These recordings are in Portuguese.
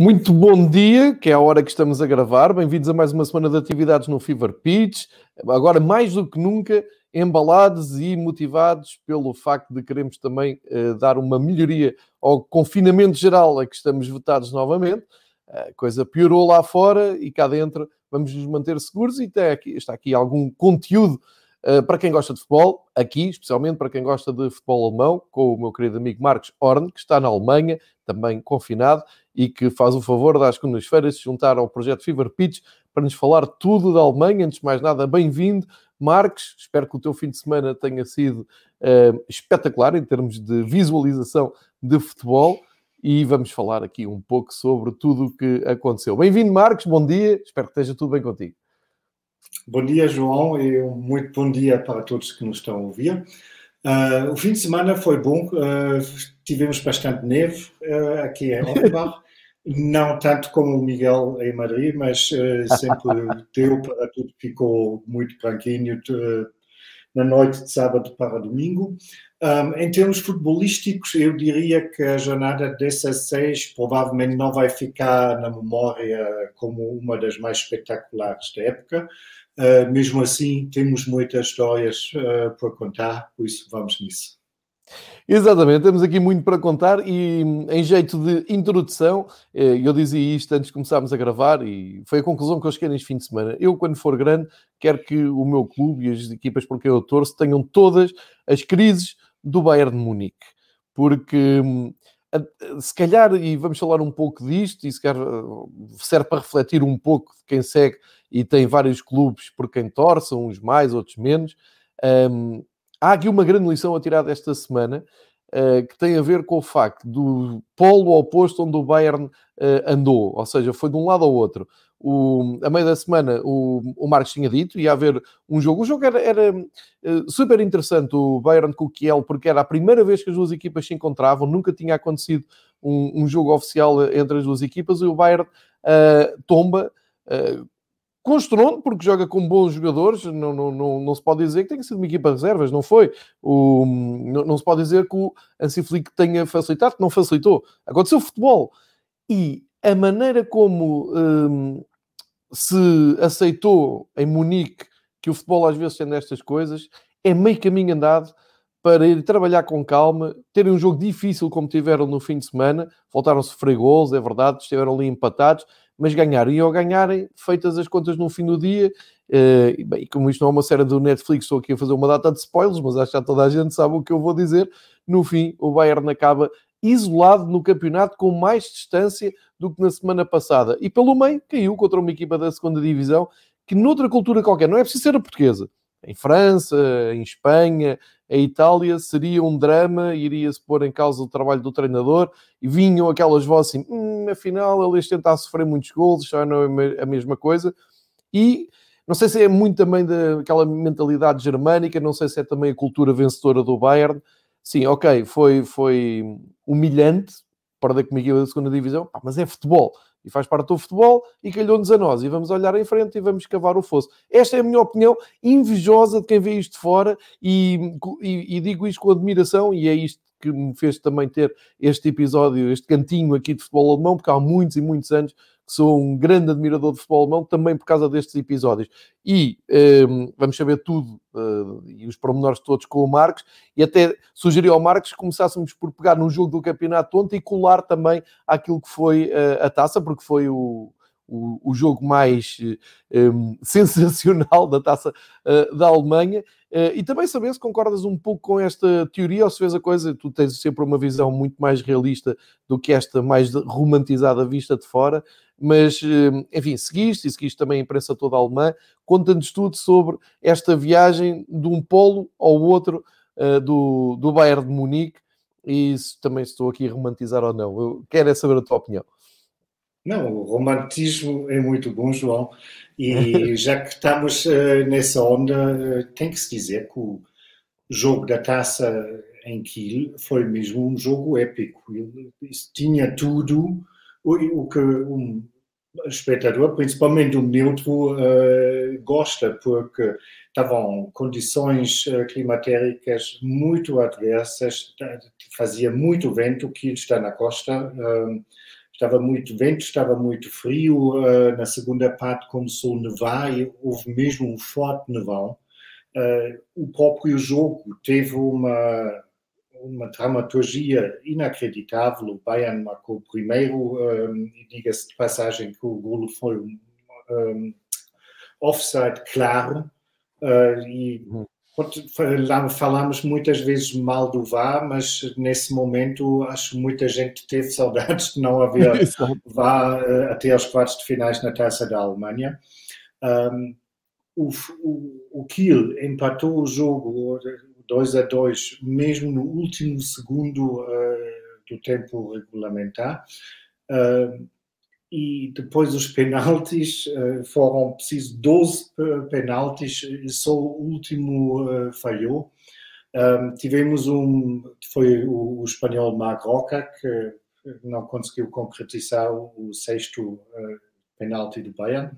Muito bom dia, que é a hora que estamos a gravar. Bem-vindos a mais uma semana de atividades no Fever Pitch. Agora, mais do que nunca, embalados e motivados pelo facto de queremos também uh, dar uma melhoria ao confinamento geral a que estamos votados novamente. A coisa piorou lá fora e cá dentro vamos nos manter seguros e aqui, está aqui algum conteúdo uh, para quem gosta de futebol, aqui, especialmente para quem gosta de futebol alemão, com o meu querido amigo Marcos Horn, que está na Alemanha, também confinado, e que faz o favor das segundas-feiras se juntar ao projeto Fever Pitch para nos falar tudo da Alemanha. Antes de mais nada, bem-vindo, Marcos. Espero que o teu fim de semana tenha sido uh, espetacular em termos de visualização de futebol e vamos falar aqui um pouco sobre tudo o que aconteceu. Bem-vindo, Marcos, bom dia, espero que esteja tudo bem contigo. Bom dia, João, e um muito bom dia para todos que nos estão a ouvir. Uh, o fim de semana foi bom, uh, tivemos bastante neve uh, aqui em Offenbach, não tanto como o Miguel em Madrid, mas sempre deu para tudo, ficou muito branquinho na noite de sábado para domingo. Um, em termos futebolísticos, eu diria que a jornada 16 provavelmente não vai ficar na memória como uma das mais espetaculares da época, Uh, mesmo assim, temos muitas histórias uh, para contar, por isso vamos nisso. Exatamente, temos aqui muito para contar e em jeito de introdução, eh, eu dizia isto antes de começarmos a gravar e foi a conclusão que eu cheguei neste fim de semana. Eu, quando for grande, quero que o meu clube e as equipas por quem eu torço tenham todas as crises do Bayern de Munique. Porque hum, se calhar, e vamos falar um pouco disto, e se calhar serve para refletir um pouco de quem segue e tem vários clubes por quem torce, uns mais, outros menos. Um, há aqui uma grande lição a tirar desta semana uh, que tem a ver com o facto do polo oposto onde o Bayern uh, andou, ou seja, foi de um lado ao outro. O, a meio da semana o, o Marcos tinha dito, ia haver um jogo. O jogo era, era uh, super interessante, o Bayern com o Kiel, porque era a primeira vez que as duas equipas se encontravam, nunca tinha acontecido um, um jogo oficial entre as duas equipas, e o Bayern uh, tomba uh, com estrondo, porque joga com bons jogadores, não, não, não, não se pode dizer que tenha sido uma equipa de reservas, não foi. O, não, não se pode dizer que o Hansi Flick tenha facilitado, não facilitou. Aconteceu futebol. E a maneira como um, se aceitou em Munique que o futebol às vezes tem nestas coisas, é meio caminho andado para ir trabalhar com calma, terem um jogo difícil como tiveram no fim de semana, voltaram a sofrer gols, é verdade, estiveram ali empatados, mas ganharam. E ao ganharem, feitas as contas no fim do dia, uh, e bem, como isto não é uma série do Netflix, estou aqui a fazer uma data de spoilers, mas acho que já toda a gente sabe o que eu vou dizer. No fim, o Bayern acaba isolado no campeonato com mais distância do que na semana passada. E pelo meio caiu contra uma equipa da segunda divisão que noutra cultura qualquer, não é preciso ser a portuguesa, em França, em Espanha, em Itália, seria um drama, iria-se pôr em causa o trabalho do treinador, e vinham aquelas vozes assim, hum, afinal ele este está a sofrer muitos gols, já não é a mesma coisa, e não sei se é muito também daquela mentalidade germânica, não sei se é também a cultura vencedora do Bayern, sim, ok, foi, foi humilhante, perder comigo da segunda divisão, mas é futebol e faz parte do futebol e calhou-nos a nós. E vamos olhar em frente e vamos cavar o fosso. Esta é a minha opinião invejosa de quem vê isto de fora e, e, e digo isto com admiração e é isto que me fez também ter este episódio, este cantinho aqui de futebol alemão, porque há muitos e muitos anos que sou um grande admirador de futebol alemão, também por causa destes episódios. E um, ehm, vamos saber tudo uh, e os pormenores todos com o Marcos, e até sugeri ao Marcos que começássemos por pegar no jogo do campeonato ontem e colar também aquilo que foi uh, a taça, porque foi o, o, o jogo mais um, ehm, sensacional da taça uh, da Alemanha. Uh, e também saber se concordas um pouco com esta teoria ou se vês a coisa, tu tens sempre uma visão muito mais realista do que esta mais romantizada vista de fora, mas uh, enfim, seguiste e seguiste também a imprensa toda alemã, conta-nos tudo sobre esta viagem de um polo ao outro uh, do, do Bayern de Munique e se, também estou aqui a romantizar ou não. Eu quero é saber a tua opinião. Não, o romantismo é muito bom, João. E já que estamos uh, nessa onda, uh, tem que se dizer que o jogo da taça em Kiel foi mesmo um jogo épico. Tinha tudo o, o que um espectador, principalmente o neutro, uh, gosta, porque estavam condições climatéricas muito adversas, fazia muito vento, Kiel está na costa estava muito vento, estava muito frio. Uh, na segunda parte começou a nevar e houve mesmo um forte nevão. Uh, o próprio jogo teve uma, uma dramaturgia inacreditável. O Bayern marcou primeiro, um, e diga-se de passagem que o golo foi um, um offside claro. Uh, e Falamos muitas vezes mal do VAR, mas nesse momento acho que muita gente teve saudades de não haver VAR eh, até aos quartos de finais na Taça da Alemanha. Um, o, o, o Kiel empatou o jogo 2 a 2, mesmo no último segundo uh, do tempo regulamentar. Uh, e depois os penaltis uh, foram precisos 12 penaltis e só o último uh, falhou. Tivemos um, foi o, espanhol Marroca que não conseguiu concretizar o, sexto penalti do Bayern.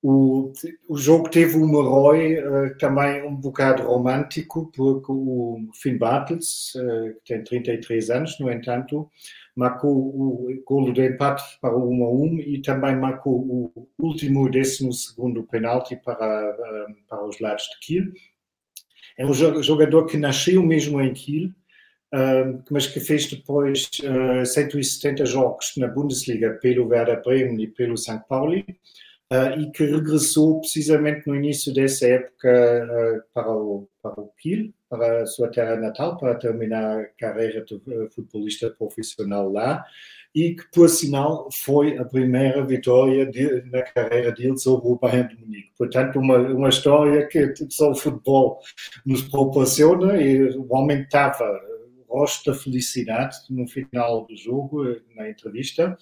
O, o jogo teve um herói uh, também um bocado romântico, porque o Finn Bartels, uh, que tem 33 anos, no entanto, marcou o golo de empate para o 1 a 1 e também marcou o último décimo segundo penalti para, uh, para os lados de Kiel. É um jogador que nasceu mesmo em Kiel, mas que fez depois 170 jogos na Bundesliga pelo Werder Bremen e pelo St. Pauli uh, e que regressou precisamente no início dessa época uh, para, o, para o Kiel, para a sua terra natal, para terminar a carreira de uh, futebolista profissional lá e que, por sinal, foi a primeira vitória de, na carreira dele sobre o Bayern de Munique. Portanto, uma, uma história que só o futebol nos proporciona e o homem estava rosto da felicidade no final do jogo, na entrevista,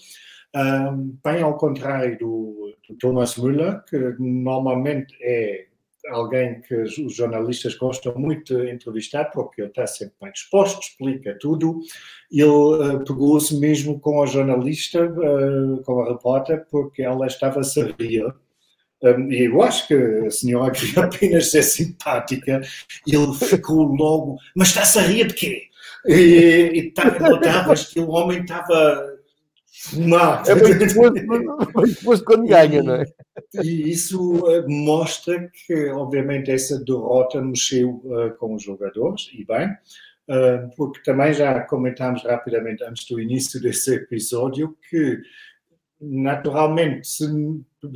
um, bem ao contrário do, do Thomas Müller, que normalmente é alguém que os jornalistas gostam muito de entrevistar, porque ele está sempre bem disposto, explica tudo. Ele uh, pegou-se mesmo com a jornalista, uh, com a repórter, porque ela estava a rir. Um, e eu acho que a senhora queria apenas ser simpática. Ele ficou logo, mas está-se a rir de quê? E, e tá, notavas que o homem estava não. É bem depois, quando ganha, não é? E isso eh, mostra que, obviamente, essa derrota mexeu uh, com os jogadores, e bem, uh, porque também já comentámos rapidamente antes do início desse episódio que, naturalmente, se,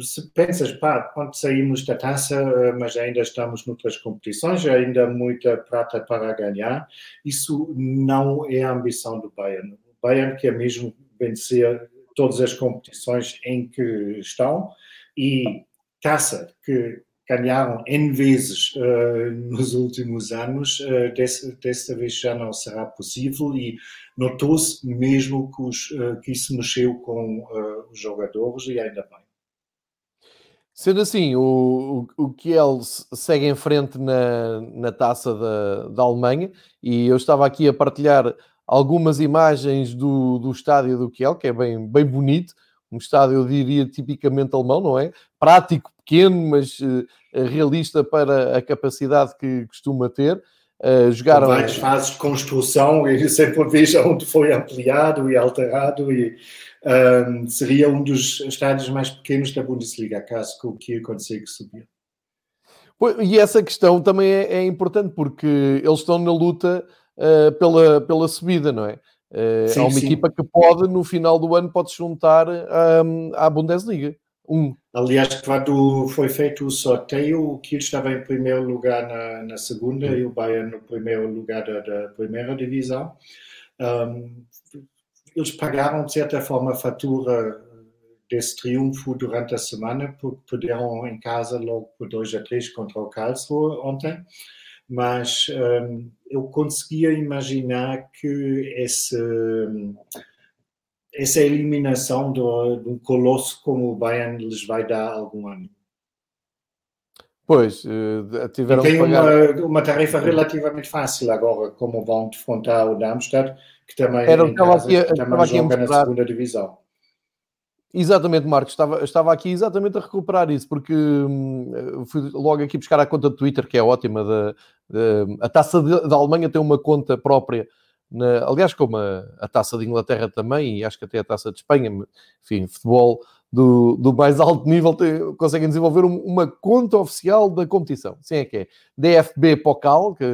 se pensas, pá, quando saímos da taça, uh, mas ainda estamos noutras competições, ainda muita prata para ganhar, isso não é a ambição do Bayern. O Bayern quer mesmo vencer todas as competições em que estão e taça que ganharam N vezes uh, nos últimos anos, uh, dessa, dessa, vez já não será possível e notou-se mesmo que, os, uh, que, isso mexeu com os jogadores e ainda bem. Sendo assim, o, o, o Kiel segue em frente na, na taça da, da Alemanha e eu estava aqui a partilhar algumas imagens do, do estádio do Kiel, que é bem, bem bonito, um estádio, eu diria, tipicamente alemão, não é? Prático, pequeno, mas uh, realista para a capacidade que costuma ter. Uh, jogaram... Com várias fases de construção e sempre vejo onde foi ampliado e alterado e um, seria um dos estádios mais pequenos da Bundesliga, caso que o Kiel consiga subir. E essa questão também é, é importante porque eles estão na luta uh, pela, pela subida, não é? Uh, sim, há uma sim. equipa que pode, no final do ano, pode se juntar um, à Bundesliga. Um. Aliás, quando foi feito o sorteio, o Kiel estava em primeiro lugar na, na segunda e o Bayern no primeiro lugar da, da primeira divisão. Um, eles pagaram, de certa forma, a fatura desse triunfo durante a semana, porque perderam em casa logo por 2 a 3 contra o Karlsruhe ontem mas um, eu conseguia imaginar que esse, essa eliminação de um colosso como o Bayern lhes vai dar algum ano. Pois, uh, tiveram tem pagar... uma, uma tarefa relativamente fácil agora, como vão defrontar o Darmstadt, que também, Era, casa, aqui, que também joga na segunda divisão. Exatamente, Marcos, estava, estava aqui exatamente a recuperar isso, porque hum, fui logo aqui buscar a conta do Twitter, que é ótima. Da, a taça da Alemanha tem uma conta própria na, aliás, como a, a, taça de Inglaterra também, e acho que até a taça de Espanha, enfim, futebol do, do mais alto nível tem, conseguem desenvolver um, uma conta oficial da competição. Sim, é que é DFB Pocal, que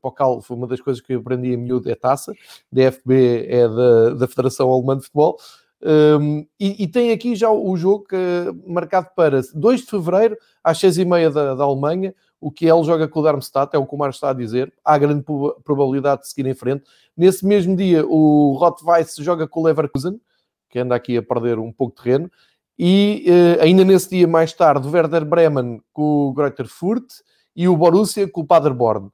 Pocal foi uma das coisas que eu aprendi em miúdo, é taça, DFB é da, da Federação Alemã de Futebol, um, e, e, tem aqui já o jogo marcado para 2 de fevereiro, às 6h30 da, da Alemanha. O que ele joga com o Darmstadt, é o que o Mar está a dizer. Há grande probabilidade de seguir em frente. Nesse mesmo dia, o Rottweiss joga com o Leverkusen, que anda aqui a perder um pouco de terreno. E uh, ainda nesse dia, mais tarde, o Werder Bremen com o Greuther Furt e o Borussia com o Paderborn.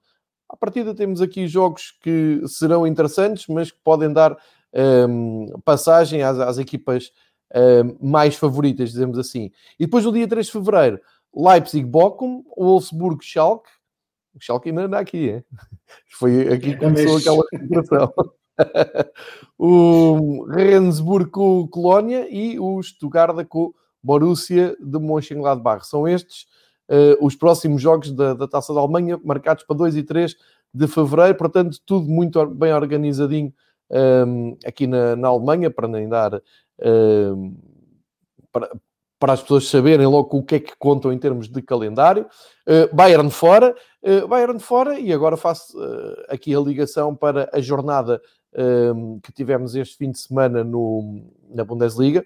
À partida temos aqui jogos que serão interessantes, mas que podem dar um, passagem às, às equipas um, mais favoritas, dizemos assim. E depois, no dia 3 de fevereiro, Leipzig-Bochum, Wolfsburg-Schalke. O Schalke ainda anda aqui, é? Foi aqui que começou aquela situação. o Rendsburg com o Colónia e o Stuttgart com o Borussia de Mönchengladbach. São estes uh, os próximos jogos da, da Taça da Alemanha, marcados para 2 e 3 de fevereiro. Portanto, tudo muito bem organizadinho um, aqui na, na, Alemanha, para nem dar um, para, para, as pessoas saberem logo o que é que contam em termos de calendário. Uh, Bayern fora, uh, Bayern fora, e agora faço uh, aqui a ligação para a jornada que tivemos este fim de semana no, na Bundesliga.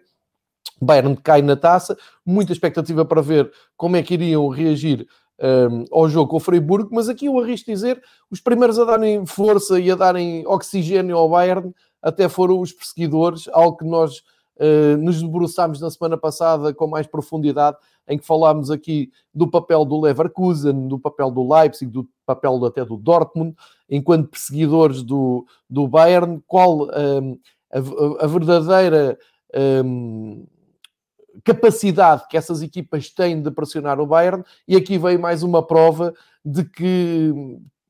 Bayern cai na taça, muita expectativa para ver como é que iriam reagir um, ao jogo com o Freiburg, mas aqui eu arrisco dizer, os primeiros a darem força e a darem oxigênio ao Bayern até foram os perseguidores, algo que nós uh, nos debruçámos na semana passada com mais profundidade, em que falámos aqui do papel do Leverkusen, do papel do Leipzig, do papel até do Dortmund, enquanto perseguidores do, do Bayern, qual um, a, a, verdadeira um, capacidade que essas equipas têm de pressionar o Bayern, e aqui veio mais uma prova de que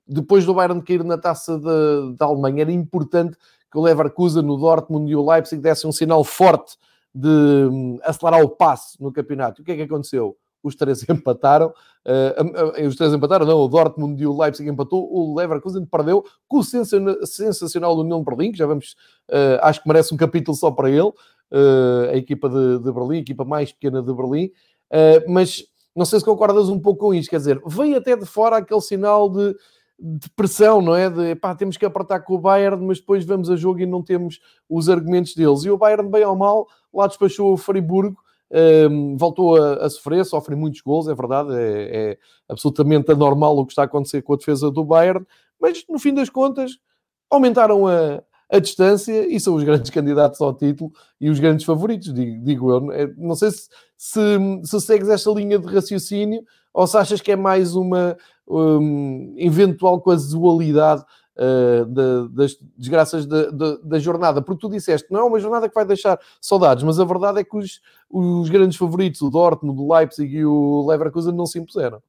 depois do Bayern cair na taça da Alemanha, era importante que o Leverkusen, o Dortmund e o Leipzig dessem um sinal forte de hum, acelerar o passo no campeonato. O que é que aconteceu? Os três empataram, uh, os três empataram, não, o Dortmund e o Leipzig empatou, o Leverkusen perdeu com o sensacional União de Berlim, que já vamos, uh, acho que merece um capítulo só para ele, uh, a equipa de, de, Berlim, a equipa mais pequena de Berlim, uh, mas não sei se concordas um pouco com isto, quer dizer, veio até de fora aquele sinal de, de pressão, não é? De pá, temos que apertar com o Bayern, mas depois vamos a jogo e não temos os argumentos deles. E o Bayern, bem ou mal, lá despachou o Friburgo, um, ehm, voltou a, a, sofrer, sofre muitos gols, é verdade, é, é, absolutamente anormal o que está a acontecer com a defesa do Bayern, mas no fim das contas aumentaram a, a distância e são os grandes candidatos ao título e os grandes favoritos, digo, digo eu. É, não sei se, se, se, segues esta linha de raciocínio ou se achas que é mais uma um, eventual casualidade uh, das desgraças da, da jornada, porque tu disseste não é uma jornada que vai deixar saudades, mas a verdade é que os, os grandes favoritos, o Dortmund, o Leipzig e o Leverkusen, não se impuseram.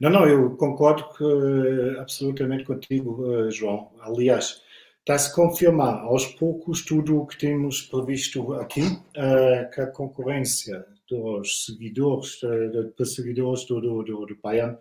Não, não, eu concordo que, eh, absolutamente contigo, eh, João. Aliás, está-se a confirmar aos poucos tudo o que temos previsto aqui, uh, que a concorrência dos seguidores, de perseguidores do, do, do, do Bayern,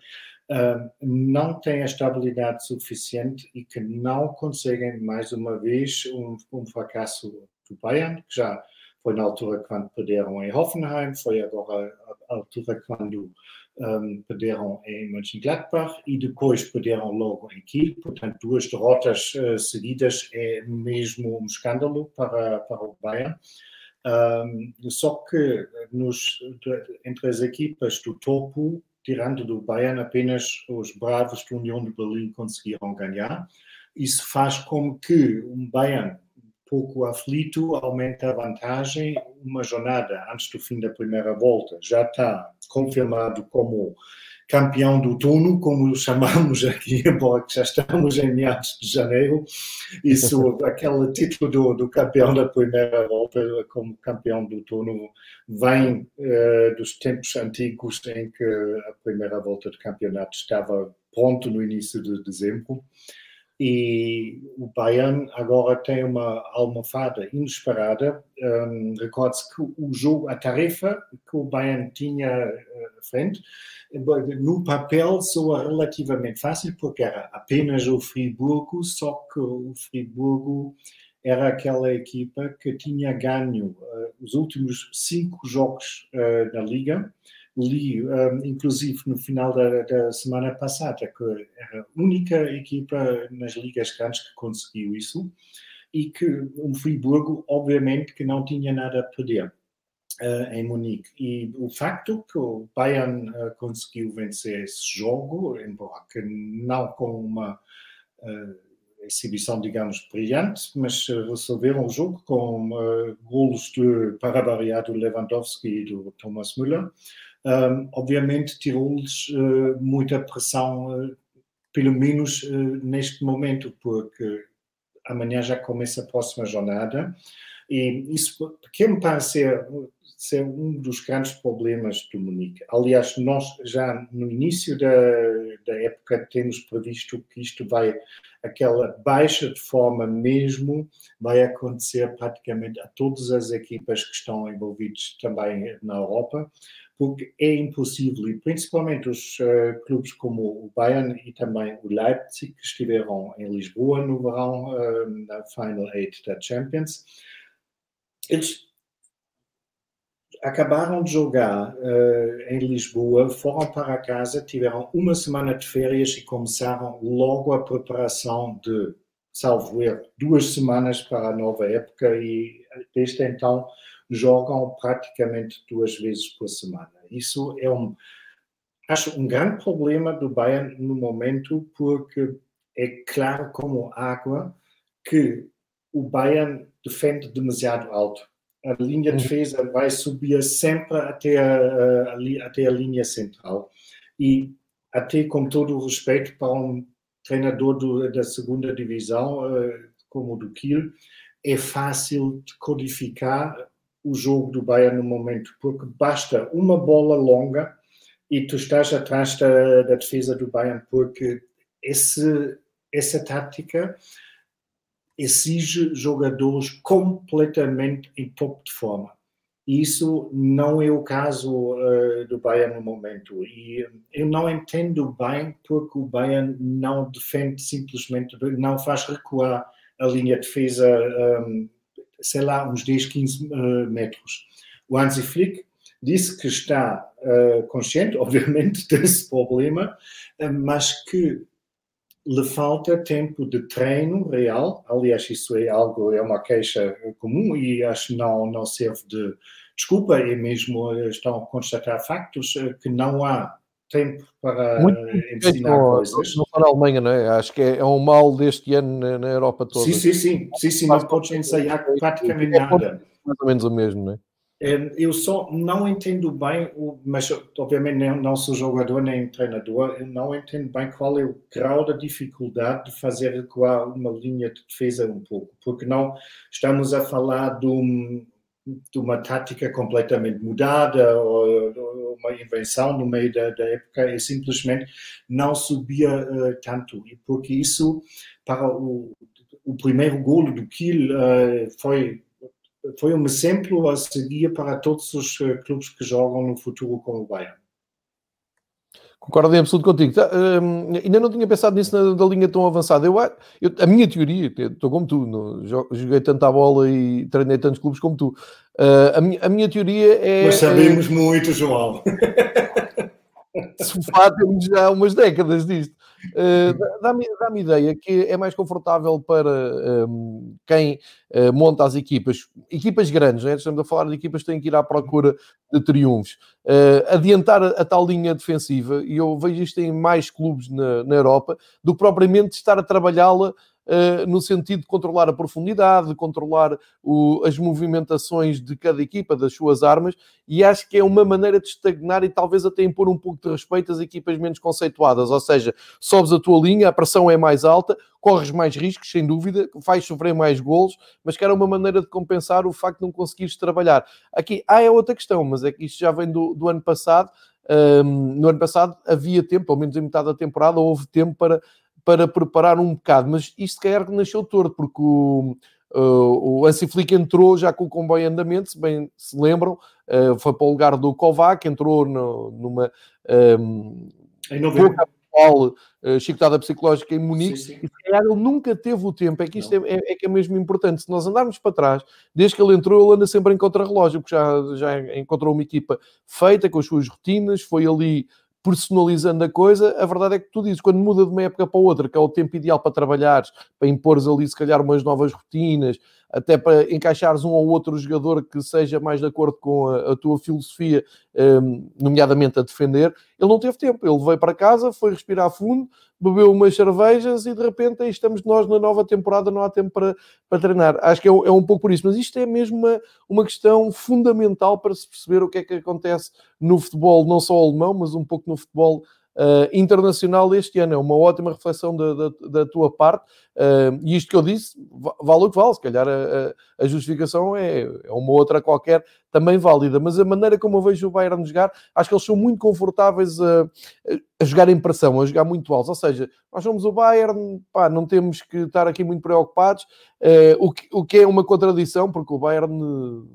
não tem a estabilidade suficiente e que não conseguem, mais uma vez, um, um fracasso do Bayern, que já foi na altura quando perderam em Hoffenheim, foi agora a altura quando um, perderam em Mönchengladbach e depois perderam logo em Kiel. Portanto, duas derrotas uh, seguidas é mesmo um escândalo para, para o Bayern. Um, só que nos, entre as equipas do topo, tirando do Bayern, apenas os bravos da União de Berlim conseguiram ganhar. Isso faz com que um Bayern pouco aflito, aumenta a vantagem. Uma jornada antes do fim da primeira volta já está confirmado como campeão do turno, como chamamos aqui, embora já estamos em meados de janeiro. Isso, aquele título do, do, campeão da primeira volta, como campeão do turno, vem uh, dos tempos antigos em que a primeira volta de campeonato estava pronto no início de dezembro. E o Bayern agora tem uma almofada inesperada. Um, Recorde-se que o jogo, a tarefa que o Bayern tinha uh, à frente, no papel soa relativamente fácil, porque era apenas o Friburgo, só que o Friburgo era aquela equipa que tinha ganho uh, os últimos cinco jogos uh, da Liga li, um, inclusive no final da, da, semana passada, que era a única equipa nas ligas grandes que conseguiu isso e que um Friburgo, obviamente, que não tinha nada a perder. Uh, em Munique. E o facto que o Bayern uh, conseguiu vencer esse jogo, embora que não com uma uh, exibição, digamos, brilhante, mas resolveram o jogo com golos de, para variar do Lewandowski e do Thomas Müller, um, obviamente tirou-lhes uh, muita pressão, uh, pelo menos uh, neste momento, porque amanhã já começa a próxima jornada e isso que me parece ser, um dos grandes problemas do Munique. Aliás, nós já no início da, da época temos previsto que isto vai, aquela baixa de forma mesmo, vai acontecer praticamente a todas as equipas que estão envolvidas também na Europa porque é impossível, e principalmente os uh, clubes como o Bayern e também o Leipzig, que estiveram em Lisboa no verão, uh, na Final Eight da Champions, eles acabaram de jogar uh, em Lisboa, foram para casa, tiveram uma semana de férias e começaram logo a preparação de, salvo erro, duas semanas para a nova época e desde então jogam praticamente duas vezes por semana. Isso é um, acho um grande problema do Bayern no momento, porque é claro como água que o Bayern defende demasiado alto. A linha de uhum. defesa vai subir sempre até a, até a linha central. E até com todo o respeito para um treinador do, da segunda divisão, uh, como o do Kiel, é fácil de codificar o jogo do Bayern no momento, porque basta uma bola longa e tu estás atrás da, da defesa do Bayern, porque esse, essa tática exige jogadores completamente em top de forma. E isso não é o caso uh, do Bayern no momento. E eu não entendo bem porque o Bayern não defende simplesmente, não faz recuar a linha de defesa um, sei lá, uns 10, 15 uh, metros. O Hansi Flick disse que está uh, consciente, obviamente, desse problema, uh, mas que lhe falta tempo de treino real. Aliás, isso é algo, é uma queixa comum e acho que não, não serve de desculpa, é mesmo, estão a constatar factos que não há tempo para Muito ensinar coisas. Não só na Alemanha, não é? Acho que é, é um mal deste ano na, Europa toda. Sim, sim, sim. sim, sim não podes ensaiar praticamente nada. Mais ou menos o mesmo, não é? Eu só não entendo bem, mas obviamente não sou jogador nem treinador, eu não entendo bem qual é o grau da dificuldade de fazer recuar uma linha de defesa um pouco, porque não estamos a falar de um, de uma tática completamente mudada ou, uma invenção no meio da, da época e simplesmente não subia uh, tanto e porque isso para o, o primeiro golo do Kiel uh, foi foi um exemplo a seguir para todos os uh, clubes que jogam no futuro com o Bayern. Concordo em absoluto contigo. Tá, hum, ainda não tinha pensado nisso na, da linha tão avançada. Eu, eu, a minha teoria, estou como tu, no, joguei tanta bola e treinei tantos clubes como tu. Uh, a, minha, a minha teoria é. Mas sabemos é, muito, João. Sofá temos já umas décadas disto. Uh, Dá-me dá ideia que é mais confortável para um, quem uh, monta as equipas, equipas grandes, né? estamos a falar de equipas que têm que ir à procura de triunfos, uh, adiantar a, a, tal linha defensiva, e eu vejo isto em mais clubes na, na Europa, do que propriamente estar a trabalhá-la no sentido de controlar a profundidade, de controlar o, as movimentações de cada equipa, das suas armas, e acho que é uma maneira de estagnar e talvez até impor um pouco de respeito às equipas menos conceituadas. Ou seja, sobes a tua linha, a pressão é mais alta, corres mais riscos, sem dúvida, vais sofrer mais golos, mas que era uma maneira de compensar o facto de não conseguires trabalhar. Aqui, ah, é outra questão, mas é que isto já vem do, do ano passado. Um, no ano passado havia tempo, pelo menos em metade da temporada, houve tempo para para preparar um bocado, mas isto se calhar nasceu torto, porque o, Uh, o Flick entrou já com o comboio em andamento, se bem se lembram, uh, foi para o lugar do Kovac, entrou no, numa um, pouca atual uh, chicotada psicológica em Munique, sim, sim. e se calhar ele nunca teve o tempo, é que isto é, é, é, que é mesmo importante, se nós andarmos para trás, desde que ele entrou, ele anda sempre em contra-relógio, porque já, já encontrou uma equipa feita, com as suas rotinas, foi ali personalizando a coisa, a verdade é que tu dizes, quando muda de uma época para outra, que é o tempo ideal para trabalhares, para impores ali se calhar umas novas rotinas, até para encaixares um ou outro jogador que seja mais de acordo com a, a tua filosofia, um, nomeadamente a defender, ele não teve tempo. Ele veio para casa, foi respirar fundo, bebeu umas cervejas e de repente aí estamos nós na nova temporada, não há tempo para, para treinar. Acho que é, é um pouco por isso, mas isto é mesmo uma, uma questão fundamental para se perceber o que é que acontece no futebol, não só alemão, mas um pouco no futebol uh, internacional este ano. É uma ótima reflexão da, da, da tua parte. Uh, e isto que eu disse, vale o que vale. Se calhar a, a, justificação é, é, uma outra qualquer, também válida. Mas a maneira como eu vejo o Bayern jogar, acho que eles são muito confortáveis a, a jogar em pressão, a jogar muito alto. Ou seja, nós somos o Bayern, pá, não temos que estar aqui muito preocupados. Uh, o, que, o que é uma contradição, porque o Bayern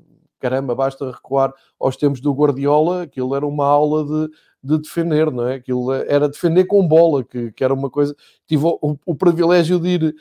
caramba, basta recuar aos tempos do Guardiola, aquilo era uma aula de, de defender, não é? Aquilo era defender com bola, que, que era uma coisa. Tive o, o privilégio de ir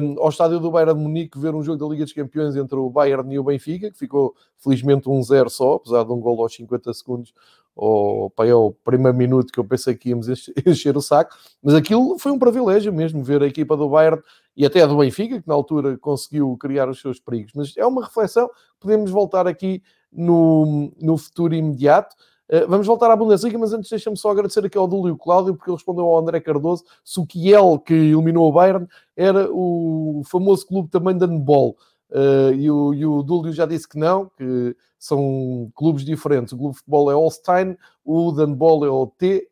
um, ao estádio do Bayern de Munique ver um jogo da Liga dos Campeões entre o Bayern e o Benfica, que ficou felizmente 1-0 só, apesar de um gol aos 50 segundos, ou para o primeiro minuto que eu pensei que íamos encher o saco, mas aquilo foi um privilégio mesmo, ver a equipa do Bayern e até a do Benfica, que na altura conseguiu criar os seus perigos. Mas é uma reflexão, podemos voltar aqui no, no futuro imediato. Eh, vamos voltar à Bundesliga, mas antes deixa-me só agradecer aqui ao Dúlio Cláudio, porque ele respondeu ao André Cardoso se o Kiel, que eliminou o Bayern, era o famoso clube também de handball. Uh, e, o, e o Dúlio já disse que não, que são clubes diferentes. O clube de futebol é Holstein, o de handball é o THW,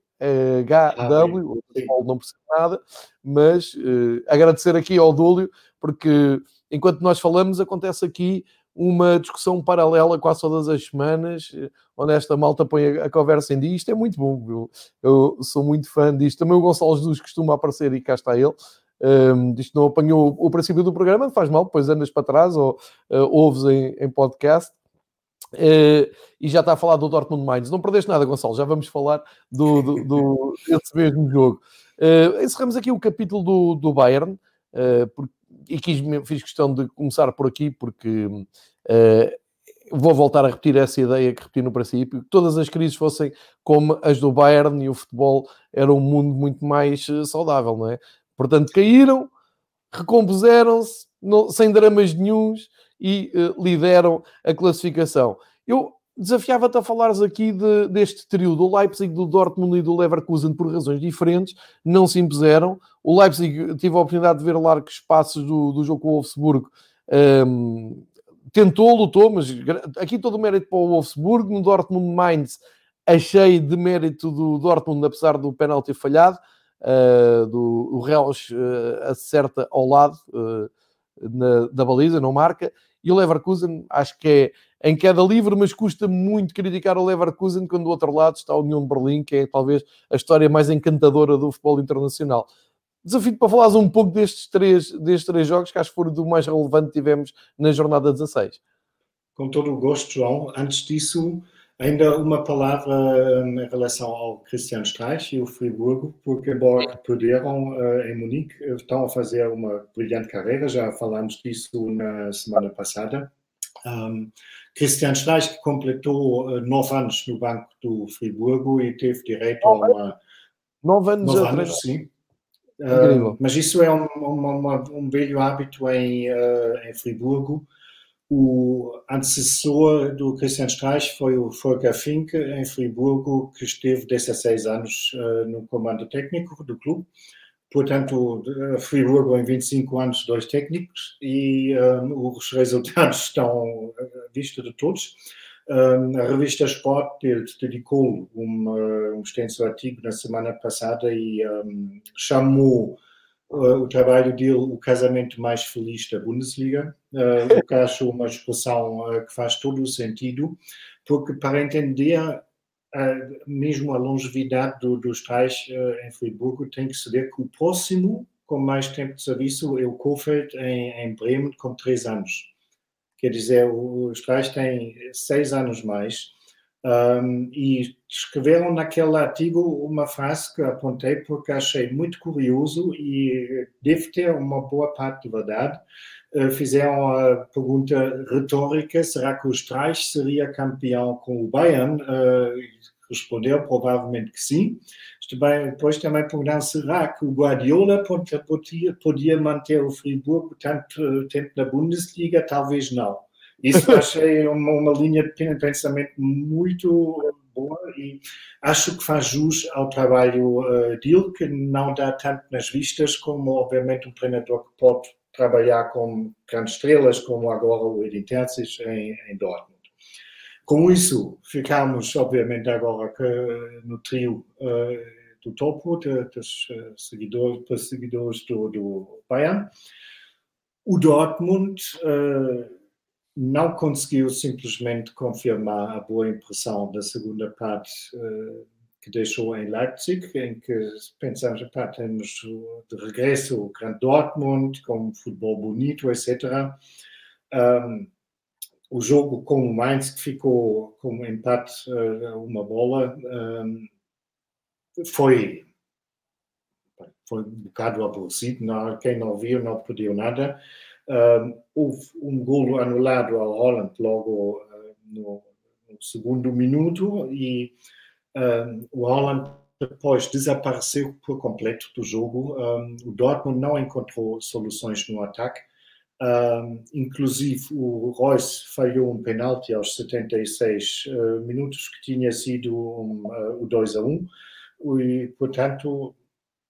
ah, o não percebe nada, mas uh, agradecer aqui ao Dúlio, porque enquanto nós falamos, acontece aqui uma discussão paralela quase todas as semanas, onde esta malta põe a, conversa em dia. Isto é muito bom, eu, eu, sou muito fã disto. Também o Gonçalo Jesus costuma aparecer e cá está ele. Um, isto não apanhou o princípio do programa, faz mal, depois andas para trás ou uh, ouves em, em podcast. Uh, e já está a falar do Dortmund Mainz. Não perdeste nada, Gonçalo, já vamos falar do, do, do desse mesmo jogo. Uh, encerramos aqui o capítulo do, do Bayern, porque e quis, fiz questão de começar por aqui porque uh, vou voltar a repetir essa ideia que repeti no princípio, que todas as crises fossem como as do Bayern e o futebol era um mundo muito mais eh, saudável, não é? Portanto, caíram, recompuseram-se, sem dramas nenhums e uh, lideram a classificação. Eu desafiava-te a falares aqui de, deste trio do Leipzig, do Dortmund e do Leverkusen por razões diferentes, não se impuseram. O Leipzig tive a oportunidade de ver largos espaços do, do jogo com o Wolfsburgo. Um, tentou, lutou, mas aqui todo o mérito para o Wolfsburgo. No Dortmund Mainz achei de mérito do Dortmund, apesar do penalti falhado. Uh, do, o Reus uh, acerta ao lado uh, na, da baliza, não marca. E o Leverkusen, acho que é em queda livre, mas custa muito criticar o Leverkusen quando do outro lado está a União de Berlim, que é talvez a história mais encantadora do futebol internacional. Desafio para falares um pouco destes três, destes três jogos, que acho que foram do mais relevante que tivemos na jornada 16. Com todo o gosto, João. Antes disso, ainda uma palavra hum, em relação ao Christian Streich e o Friburgo, porque embora perderam uh, em Munique, estão a fazer uma brilhante carreira, já falamos disso na semana passada. Um, Christian Streich, que completou uh, nove anos no banco do Friburgo e teve direito a uma. Nove anos, nove anos sim. Uh, mas isso é um, uma, um velho hábito em, uh, em Friburgo. O antecessor do Christian Streich foi o Volker Fink, em Friburgo, que esteve 16 anos uh, no comando técnico do clube. Portanto, Friburgo em 25 anos, dois técnicos, e um, os resultados estão à vista de todos. Um, a revista Sport dedicou um, um extenso artigo na semana passada e um, chamou uh, o trabalho dele o casamento mais feliz da Bundesliga, uh, acho uma expressão uh, que faz todo o sentido, porque para entender mesmo a longevidade do, dos tais uh, em Friburgo tem que saber que o próximo com mais tempo de serviço é o Kofeld em, em Bremen com três anos. Quer dizer, os tais têm seis anos mais. Um, e escreveram naquele artigo uma frase que apontei porque achei muito curioso e deve ter uma boa parte de verdade. Uh, fizeram a pergunta retórica: será que o Streich seria campeão com o Bayern? Uh, respondeu provavelmente que sim. Depois também perguntaram: será que o Guardiola podia, manter o Friburgo tanto tempo na Bundesliga? Talvez não. Isso achei uma, uma linha de pensamento muito boa e acho que faz jus ao trabalho uh, dele, que não dá tanto nas vistas como, obviamente, um treinador que pode trabalhar com grandes estrelas, como agora o Edin Terzic em, em Dortmund. Com isso, ficamos, obviamente, agora que, no trio uh, do topo de, dos seguidores, dos seguidores do, do Bayern. O Dortmund uh, não conseguiu simplesmente confirmar a boa impressão da segunda parte uh, que deixou em Leipzig, em que pensamos, pá, temos de regresso o Grande Dortmund, com futebol bonito, etc. Um, o jogo com o Mainz, que ficou com empate uh, uma bola, um, foi, foi um bocado aborrecido. Quem não viu não perdeu nada. Um, houve um golo anulado ao Holland logo uh, no, segundo minuto e um, o Holland depois desapareceu por completo do jogo. Um, o Dortmund não encontrou soluções no ataque. Um, inclusive o Royce falhou um penalti aos 76 uh, minutos que tinha sido um, uh, o 2 a 1 e portanto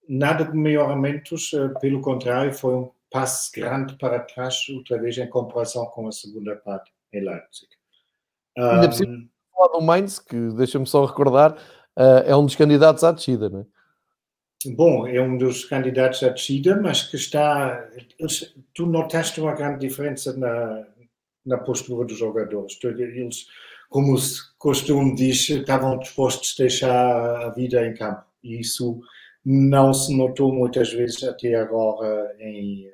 nada de melhoramentos, uh, pelo contrário foi um passo grande para trás, outra vez em comparação com a segunda parte em Leipzig. Ainda um, falar do Mainz, que deixa-me só recordar, uh, é um dos candidatos à descida, não é? Bom, é um dos candidatos à descida, mas que está. Tu notaste uma grande diferença na, na postura dos jogadores. Eles, como o costume diz, estavam dispostos a deixar a vida em campo. E isso não se notou muitas vezes até agora em,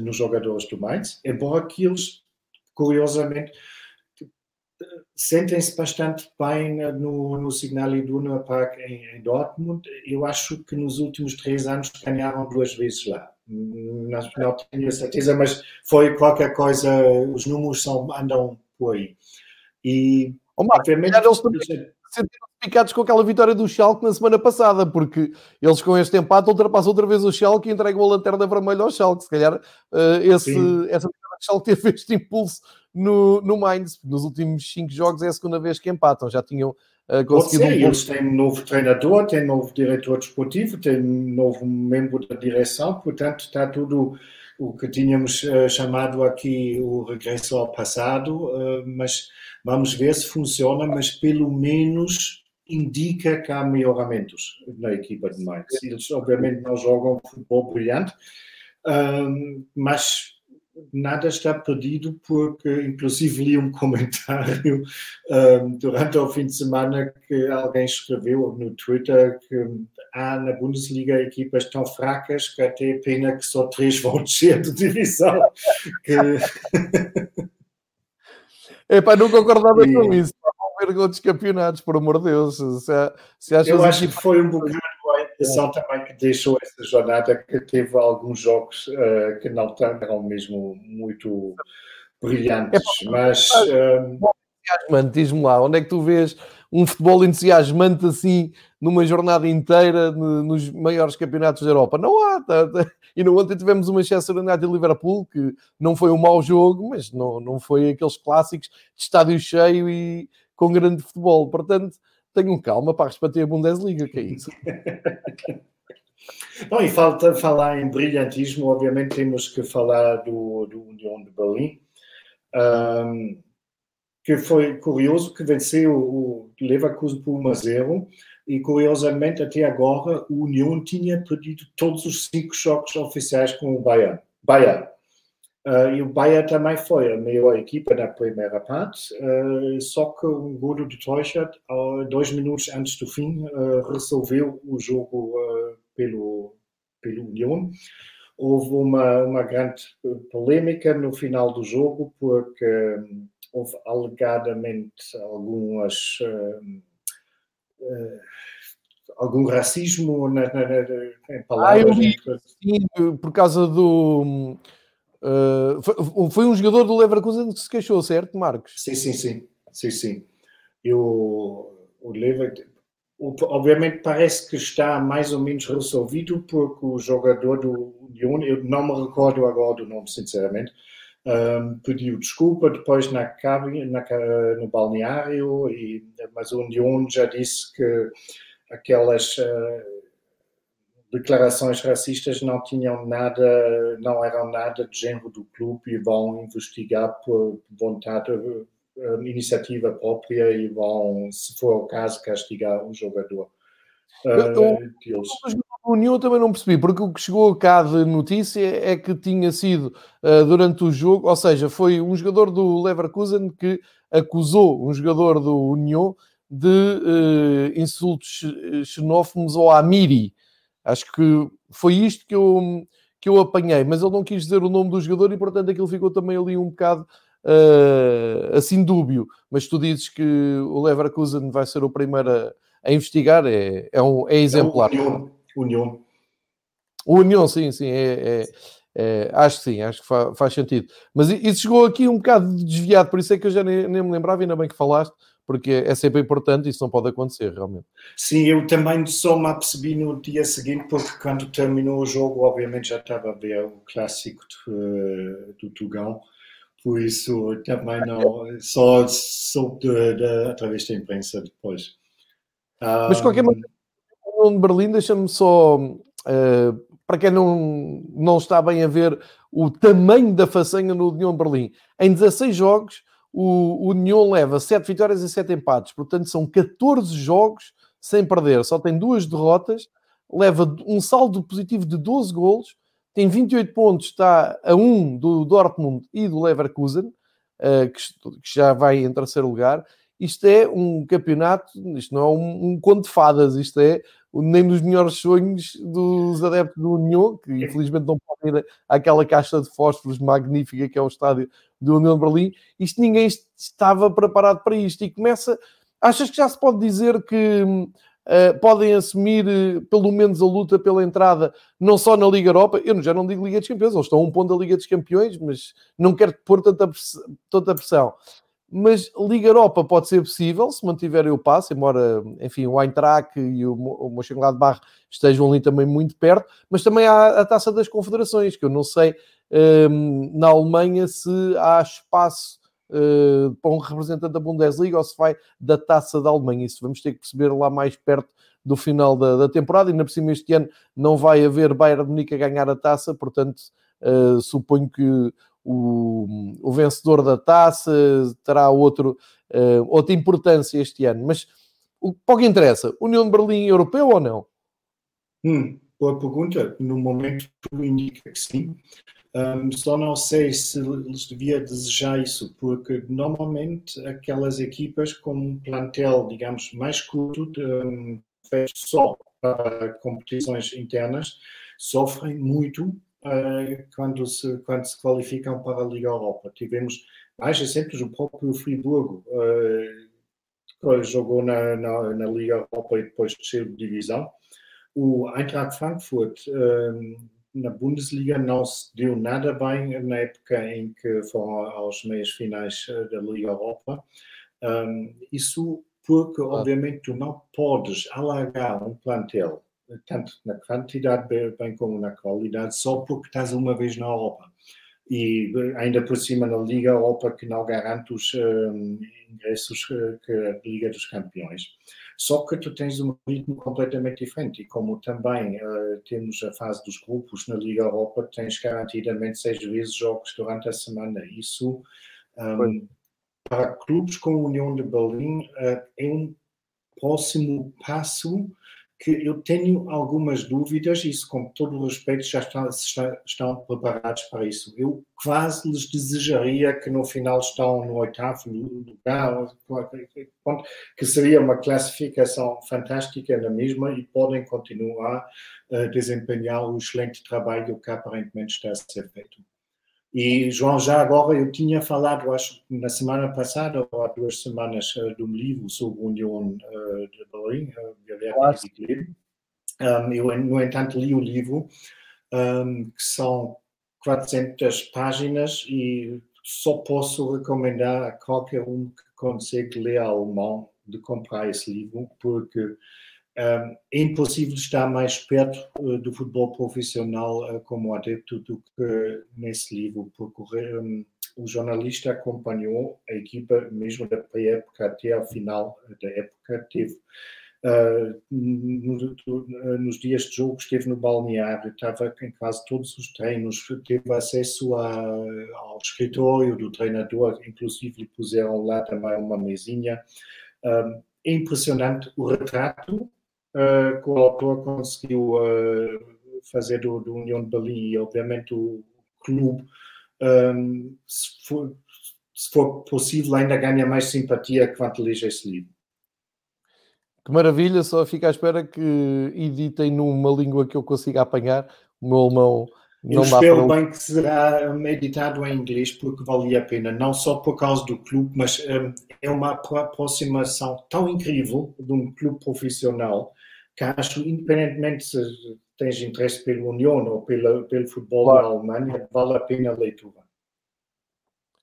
nos jogadores do Mainz, embora que eles, curiosamente, sentem-se bastante bem no, no Signal Iduna Park em, em, Dortmund. Eu acho que nos últimos três anos ganharam duas vezes lá. Não, não tenho certeza, mas foi qualquer coisa, os números são, andam por aí. E, oh, obviamente, eles sentiram picados com aquela vitória do Schalke na semana passada, porque eles com este empate ultrapassam outra vez o Schalke e entregam a lanterna vermelha ao Schalke. Se calhar uh, esse, essa vitória do Schalke teve este impulso no, no Mainz. Nos últimos cinco jogos é a segunda vez que empatam. Já tinham uh, conseguido... Ser, um eles têm um novo treinador, têm um novo diretor desportivo, têm um novo membro da direção, portanto está tudo o que tínhamos uh, chamado aqui o regresso ao passado, uh, mas vamos ver se funciona, mas pelo menos indica que há melhoramentos na equipa de Mainz. Eles, obviamente, não jogam futebol brilhante, um, mas nada está perdido, porque, inclusive, li um comentário um, durante o fim de semana que alguém escreveu no Twitter que há na Bundesliga equipas tão fracas que até é pena que só três vão descer de divisão. que... Epá, não concordava e... com isso ver outros campeonatos, por amor de Deus. Se, se Eu acho que foi um bocado a impressão também que deixou essa jornada que teve alguns jogos uh, que não eram mesmo muito brilhantes, é, mas... Uh... Entusiasmante, diz-me lá, onde é que tu vês um futebol entusiasmante assim numa jornada inteira nos maiores campeonatos da Europa? Não há, tá, tá. E no ontem tivemos o Manchester United e Liverpool, que não foi um mau jogo, mas não, não foi aqueles clássicos de estádio cheio e com grande futebol. Portanto, tenham calma para respeitar a Bundesliga, que é isso. Bom, e falta falar em brilhantismo, obviamente temos que falar do, do União de Berlim, um, que foi curioso que venceu o Leverkusen por 1 a 0 e curiosamente até agora o União tinha perdido todos os cinco jogos oficiais com o Bayern. Bayern. Uh, e o Bayern também foi a melhor equipa da primeira parte, uh, só que um golo de Teuchert, uh, dois minutos antes do fim, resolveu o jogo pelo, pelo União. Houve uma, uma grande polêmica no final do jogo, porque um, houve alegadamente algumas. algum racismo na, na, na, em palavras. Ah, eu vi, sim, por causa do Uh, foi, foi, um jogador do Leverkusen que se queixou, certo, Marcos? Sim, sim, sim. sim, sim. Eu, o Leverkusen, obviamente parece que está mais ou menos resolvido porque o jogador do União, eu não me recordo agora do nome, sinceramente, um, pediu desculpa depois na na, no balneário, e, mas o União já disse que aquelas uh, declarações racistas não tinham nada, não eram nada de género do clube e vão investigar por vontade, iniciativa própria e vão, se for o caso, castigar o jogador. Uh, deles. O União também não percebi, porque o que chegou cá de notícia é que tinha sido uh, durante o jogo, ou seja, foi um jogador do Leverkusen que acusou um jogador do União de uh, insultos xenófobos ao Amiri. Acho que foi isto que eu, que eu apanhei, mas ele não quis dizer o nome do jogador e, portanto, aquilo ficou também ali um bocado uh, assim dúbio. Mas tu dizes que o Leverkusen vai ser o primeiro a, a investigar, é, é, um, é exemplar. É União. União. O União, sim, sim, é, é, é, acho que sim, acho que fa, faz sentido. Mas isso chegou aqui um bocado desviado, por isso é que eu já nem, nem me lembrava, ainda bem que falaste, porque é sempre importante isso não pode acontecer, realmente. Sim, eu também só me apercebi no dia seguinte, porque quando terminou o jogo, obviamente já estava a ver o clássico do, do Tugão, por isso também não, só soube através da imprensa depois. Mas de qualquer maneira, o de Berlim, deixa-me só, uh, para quem não, não está bem a ver o tamanho da façanha no União Berlim, em 16 jogos o, o União leva 7 vitórias e 7 empates, portanto são 14 jogos sem perder, só tem duas derrotas, leva um saldo positivo de 12 golos, tem 28 pontos, está a 1 do Dortmund e do Leverkusen, uh, que, que, já vai em terceiro lugar. Isto é um campeonato, isto não é um, um conto de fadas, isto é nem dos melhores sonhos dos adeptos do União, que infelizmente não podem ir àquela caixa de fósforos magnífica que é o estádio do União de Berlim. Isto ninguém estava preparado para isto e começa. Achas que já se pode dizer que uh, podem assumir uh, pelo menos a luta pela entrada, não só na Liga Europa? Eu já não digo Liga dos Campeões, eles estão a um ponto da Liga dos Campeões, mas não quero pôr tanta, tanta pressão mas Liga Europa pode ser possível se mantiverem o passo, embora, enfim, o Eintracht e o Mönchengladbach estejam ali também muito perto, mas também há a Taça das Confederações, que eu não sei um, na Alemanha se há espaço uh, para um representante da Bundesliga ou se vai da Taça da Alemanha, isso vamos ter que perceber lá mais perto do final da, da temporada, e ainda por cima este ano não vai haver Bayern de Munique a ganhar a Taça, portanto uh, suponho que o, o vencedor da taça terá outro, uh, outra importância este ano. Mas o pouco interessa, União de Berlim europeu ou não? Hum, boa pergunta. No momento indica que sim. Um, só não sei se eles deviam desejar isso, porque normalmente aquelas equipas com um plantel, digamos, mais curto, um, feito só para competições internas, sofrem muito uh, quando, se, quando se qualificam para a Liga Europa. Tivemos mais exemplos, o próprio Friburgo uh, jogou na, na, na, Liga Europa e depois desceu de divisão. O Eintracht Frankfurt uh, na Bundesliga não se deu nada bem na época em que foram aos meios finais da Liga Europa. Um, isso porque, obviamente, tu não podes alargar um plantel tanto na quantidade bem como na qualidade, só porque estás uma vez na Europa. E ainda por cima na Liga Europa que não garante os um, ingressos que, que a Liga dos Campeões. Só que tu tens um ritmo completamente diferente e como também uh, temos a fase dos grupos na Liga Europa, tens garantidamente seis vezes jogos durante a semana. Isso um, para clubes como a União de Berlim uh, é um próximo passo que eu tenho algumas dúvidas, isso com todo o respeito já estão, estão preparados para isso. Eu quase lhes desejaria que no final estão no oitavo lugar, que seria uma classificação fantástica na mesma e podem continuar a desempenhar o excelente trabalho que aparentemente está a ser feito. E, João, já agora eu tinha falado, acho na semana passada ou há duas semanas, uh, de um livro sobre a União uh, de Berlim, uh, um, eu, no entanto, li o livro, um, que são 400 páginas e só posso recomendar a qualquer um que consegue ler alemão de comprar esse livro, porque é impossível estar mais perto uh, do futebol profissional uh, como adepto do que nesse livro, porque o jornalista acompanhou a equipa mesmo da pré-época até ao final da época, teve no, nos dias de jogo esteve no balneário, estava em quase todos os treinos, teve acesso ao escritório do treinador, inclusive lhe puseram lá também uma mesinha. é impressionante o retrato uh, que o autor conseguiu uh, fazer do, do, União de Berlim e, obviamente, o clube, um, se, for, se, for, possível, ainda ganha mais simpatia quando lê esse livro. Que maravilha, só fico à espera que editem numa língua que eu consiga apanhar. O meu alemão não eu espero bem que será editado em inglês porque valia a pena, não só por causa do clube, mas um, é uma aproximação tão incrível de um clube profissional que acho, independentemente se tens interesse pelo União ou pela, pelo futebol claro. da Alemanha, vale a pena a leitura.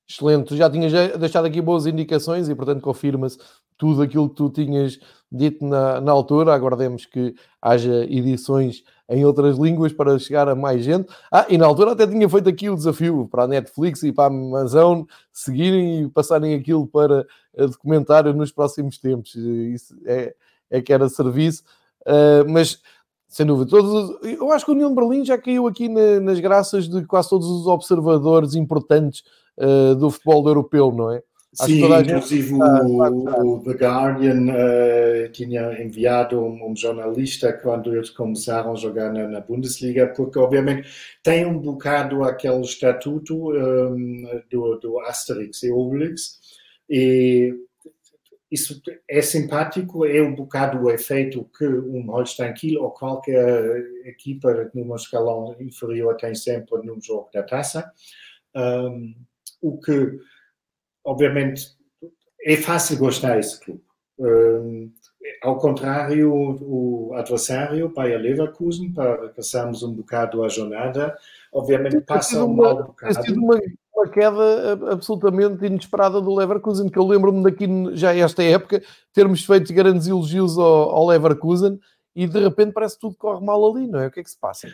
Excelente, tu já tinhas deixado aqui boas indicações e, portanto, confirma-se tudo aquilo que tu tinhas dito na, na altura. Aguardemos que haja edições em outras línguas para chegar a mais gente. Ah, e na altura até tinha feito aqui o desafio para a Netflix e para a Amazon seguirem e passarem aquilo para documentário nos próximos tempos. Isso é, é que era serviço. Uh, mas, sem dúvida, todos, eu acho que a União de Berlim já caiu aqui na, nas graças de quase todos os observadores importantes uh, do futebol europeu, não é? Sim, inclusive o, o, The Guardian uh, tinha enviado um, um, jornalista quando eles começaram a jogar na, na, Bundesliga, porque obviamente tem um bocado aquele estatuto um, do, do Asterix e Obelix, e isso é simpático, é um bocado o efeito que um Holstein Kiel ou qualquer equipa num escalão inferior tem sempre num jogo da taça. Um, o que, obviamente, é fácil gostar desse clube. Um, ao contrário, o adversário, Bayer Leverkusen, para passarmos um bocado a jornada, obviamente passa um bocado uma queda absolutamente inesperada do Leverkusen, que eu lembro-me daqui já esta época termos feito grandes elogios ao, ao, Leverkusen e de repente parece que tudo corre mal ali, não é? O que é que se passa?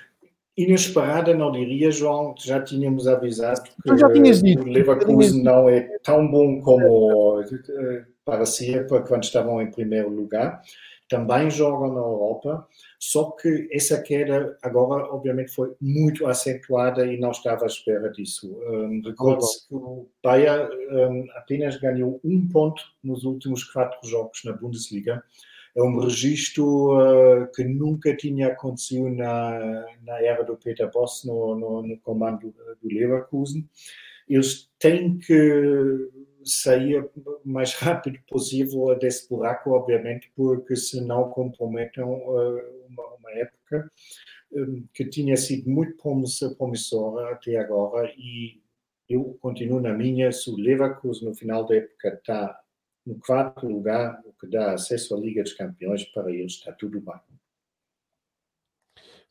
Inesperada, não diria, João, já tínhamos avisado que o Leverkusen não é tão bom como eh, parecia quando estavam em primeiro lugar. Também jogam na Europa só que essa queda agora, obviamente, foi muito acentuada e não estava à espera disso. Um, Recorde-se que o Bayern um, apenas ganhou um ponto nos últimos quatro jogos na Bundesliga. É um registro uh, que nunca tinha acontecido na, na era do Peter Boss no, no, no comando do Leverkusen. Eles têm que sair o mais rápido possível desse buraco, obviamente, porque senão comprometam uh, uma, uma época um, que tinha sido muito promissora até agora e eu continuo na minha, se o Leverkusen no final da época está no quarto lugar, o que dá acesso à Liga dos Campeões, para eles está tudo bem.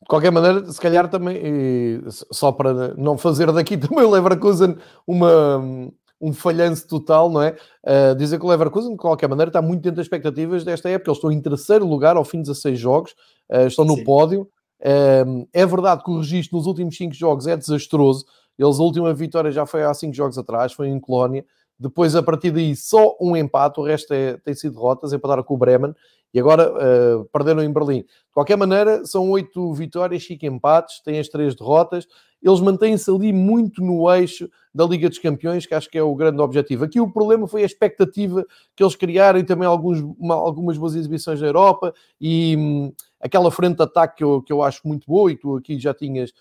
De qualquer maneira, se calhar também, só para não fazer daqui também o Leverkusen uma, um falhanço total, não é? Uh, dizer que o Leverkusen, de qualquer maneira, está muito dentro das expectativas desta época. Eles estão em terceiro lugar ao fim de 16 jogos, uh, estão no Sim. pódio. Uh, é verdade que o registro nos últimos 5 jogos é desastroso. Eles, a última vitória já foi há 5 jogos atrás, foi em Colónia. Depois, a partir daí, só um empate, o resto é, tem sido derrotas, empataram com o Bremen e agora uh, perderam em Berlim. De qualquer maneira, são oito vitórias, cinco empates, têm as três derrotas. Eles mantêm-se ali muito no eixo da Liga dos Campeões, que acho que é o grande objetivo. Aqui o problema foi a expectativa que eles criaram e também alguns, uma, algumas boas exibições na Europa e hum, aquela frente de ataque que eu, que eu acho muito boa, e tu aqui já tinhas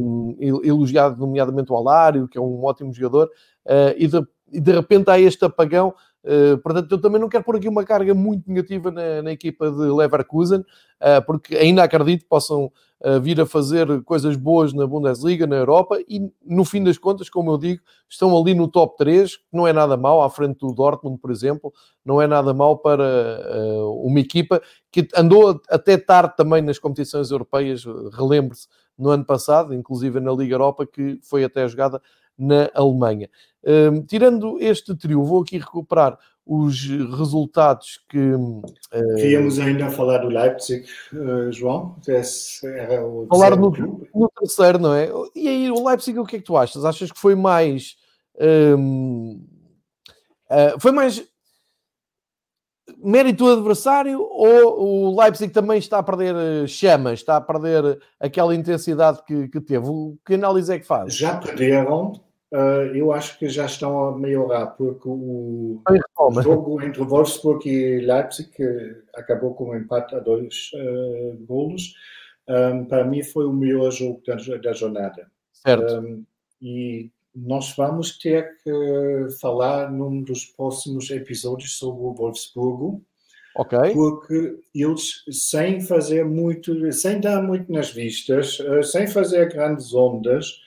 um, elogiado, nomeadamente o Alário, que é um ótimo jogador, uh, e, de, e de repente há este apagão. Uh, portanto, eu também não quero pôr aqui uma carga muito negativa na, na equipa de Leverkusen, uh, porque ainda acredito que possam a vir a fazer coisas boas na Bundesliga, na Europa, e no fim das contas, como eu digo, estão ali no top 3, não é nada mal, à frente do Dortmund, por exemplo, não é nada mal para uh, uma equipa que andou até tarde também nas competições europeias, relembre-se, no ano passado, inclusive na Liga Europa, que foi até jogada na Alemanha. Uh, tirando este trio, vou aqui recuperar os resultados que. Uh... Queríamos ainda falar do Leipzig, uh, João. Esse era o falar no, no, terceiro, não é? E aí, o Leipzig, o que é que tu achas? Achas que foi mais. Um, uh, eh, foi mais mérito do adversário ou o Leipzig também está a perder chamas, está a perder aquela intensidade que, que teve? O que análise é que faz? Já perderam Uh, eu acho que já estão a melhorar, porque o, o jogo entre Wolfsburg e Leipzig acabou com um empate a dois uh, golos. Um, para mim foi o melhor jogo da, da jornada. Certo. Um, e nós vamos ter que falar num dos próximos episódios sobre o Wolfsburgo. Ok. Porque eles, sem fazer muito, sem dar muito nas vistas, sem fazer grandes ondas,